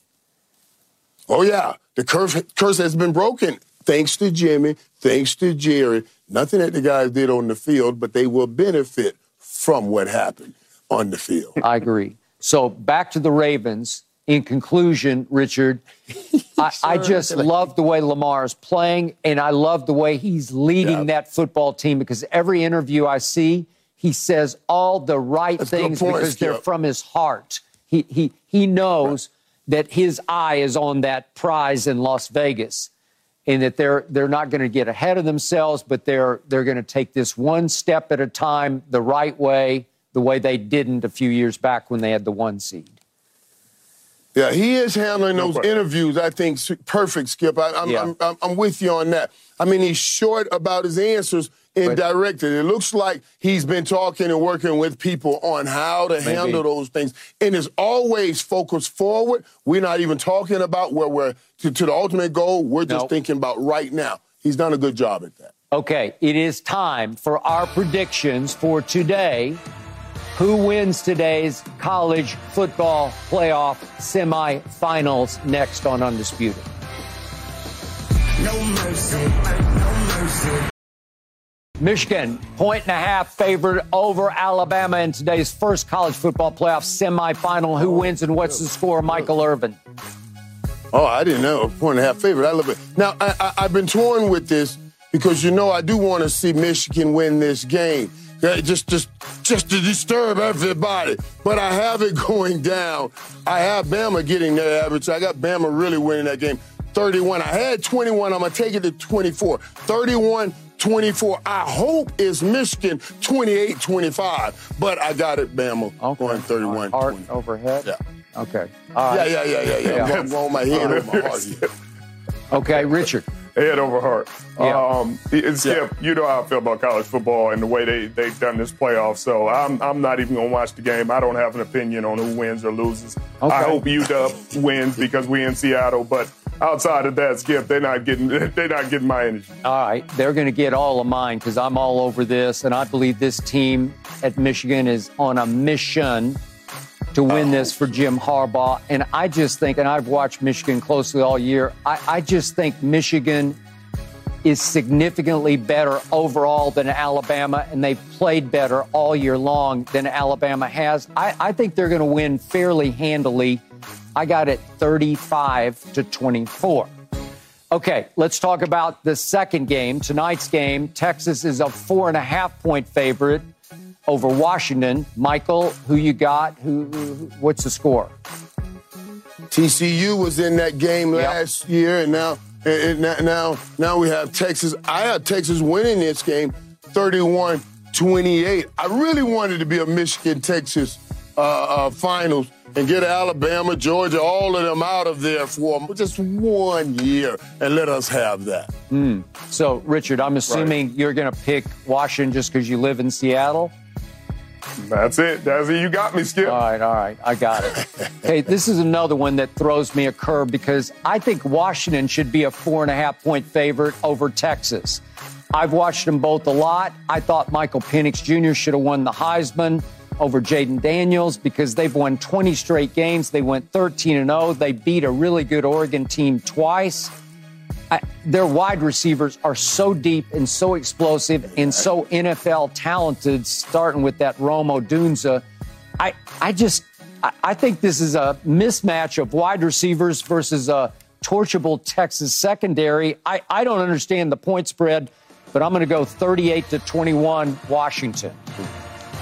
Oh, yeah. The curse, curse has been broken thanks to Jimmy, thanks to Jerry. Nothing that the guys did on the field, but they will benefit from what happened on the field. <laughs> I agree. So, back to the Ravens. In conclusion, Richard, <laughs> I, I, just love the way Lamar is playing, and I love the way he's leading yeah. that football team because every interview I see, he says all the right That's things point, because Skip. they're from his heart. He, he, he knows right. that his eye is on that prize in Las Vegas and that they're, they're not going to get ahead of themselves, but they're, they're going to take this one step at a time the right way, the way they didn't a few years back when they had the one seed. Yeah, he is handling those interviews, I think, perfect, Skip. I, am yeah. I'm, I'm, with you on that. I mean, he's short about his answers and but, directed. It looks like he's been talking and working with people on how to maybe. handle those things. And is always focused forward. We're not even talking about where we're to, to the ultimate goal. We're just nope. thinking about right now. He's done a good job at that. Okay, it is time for our predictions for today who wins today's college football playoff semifinals next on Undisputed. No mercy, no mercy. Michigan, point and a half favored over Alabama in today's first college football playoff semifinal. Who wins and what's the score, Michael Irvin? Oh, I didn't know. Point and a half favorite. I love it. Now, I, I've been torn with this because, you know, I do want to see Michigan win this game uh, just just just to disturb everybody. But I have it <laughs> going down. I have Bama getting their average. I got Bama really winning that game. 31. I had 21. I'm gonna take it to 24. 31. 24. I hope is Michigan 28 25, but I got it, Bama, okay. going 31 Heart 20. overhead? Yeah. Okay. Yeah, yeah, yeah, yeah, yeah. I'm going my head over my heart. Okay, Richard head over heart. Yeah. Um, Skip, yeah. you know how I feel about college football and the way they, they've done this playoff. So I'm, I'm not even going to watch the game. I don't have an opinion on who wins or loses. Okay. I hope UW wins because we in Seattle. But outside of that, Skip, they're not getting <laughs> they're not getting my energy. All right, they're going to get all of mine because I'm all over this, and I believe this team at Michigan is on a mission to win this for Jim Harbaugh. And I just think, and I've watched Michigan closely all year, I, I just think Michigan is significantly better overall than Alabama, and they've played better all year long than Alabama has. I, I think they're going to win fairly handily. I got it 35 to 24. Okay, let's talk about the second game. Tonight's game, Texas is a four and a half point favorite over Washington. Michael, who you got? Who, who what's the score? TCU was in that game last yep. year, and now, and now, now we have Texas. I have Texas winning this game, 31-28. I really wanted to be a Michigan Texas uh, uh, finals and get Alabama, Georgia, all of them out of there for just one year and let us have that. Mm. So, Richard, I'm assuming right. you're going to pick Washington just because you live in Seattle. That's it. That's it. You got me, Skip. All right, all right. I got it. <laughs> hey, this is another one that throws me a curve because I think Washington should be a four and a half point favorite over Texas. I've watched them both a lot. I thought Michael Penix Jr. should have won the Heisman over Jayden Daniels because they've won 20 straight games. They went 13 and 0. They beat a really good Oregon team twice. I, their wide receivers are so deep and so explosive and so NFL talented, starting with that Rome Odunze. I, I just, I, I think this is a mismatch of wide receivers versus a torchable Texas secondary. I, I don't understand the point spread, but I'm going to go 38 to 21 Washington.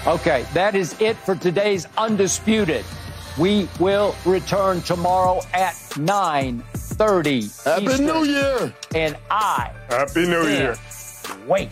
Okay, that is it for today's Undisputed. We will return tomorrow at 9.30 Happy Eastern. New Year! And I Happy New Year. Wait.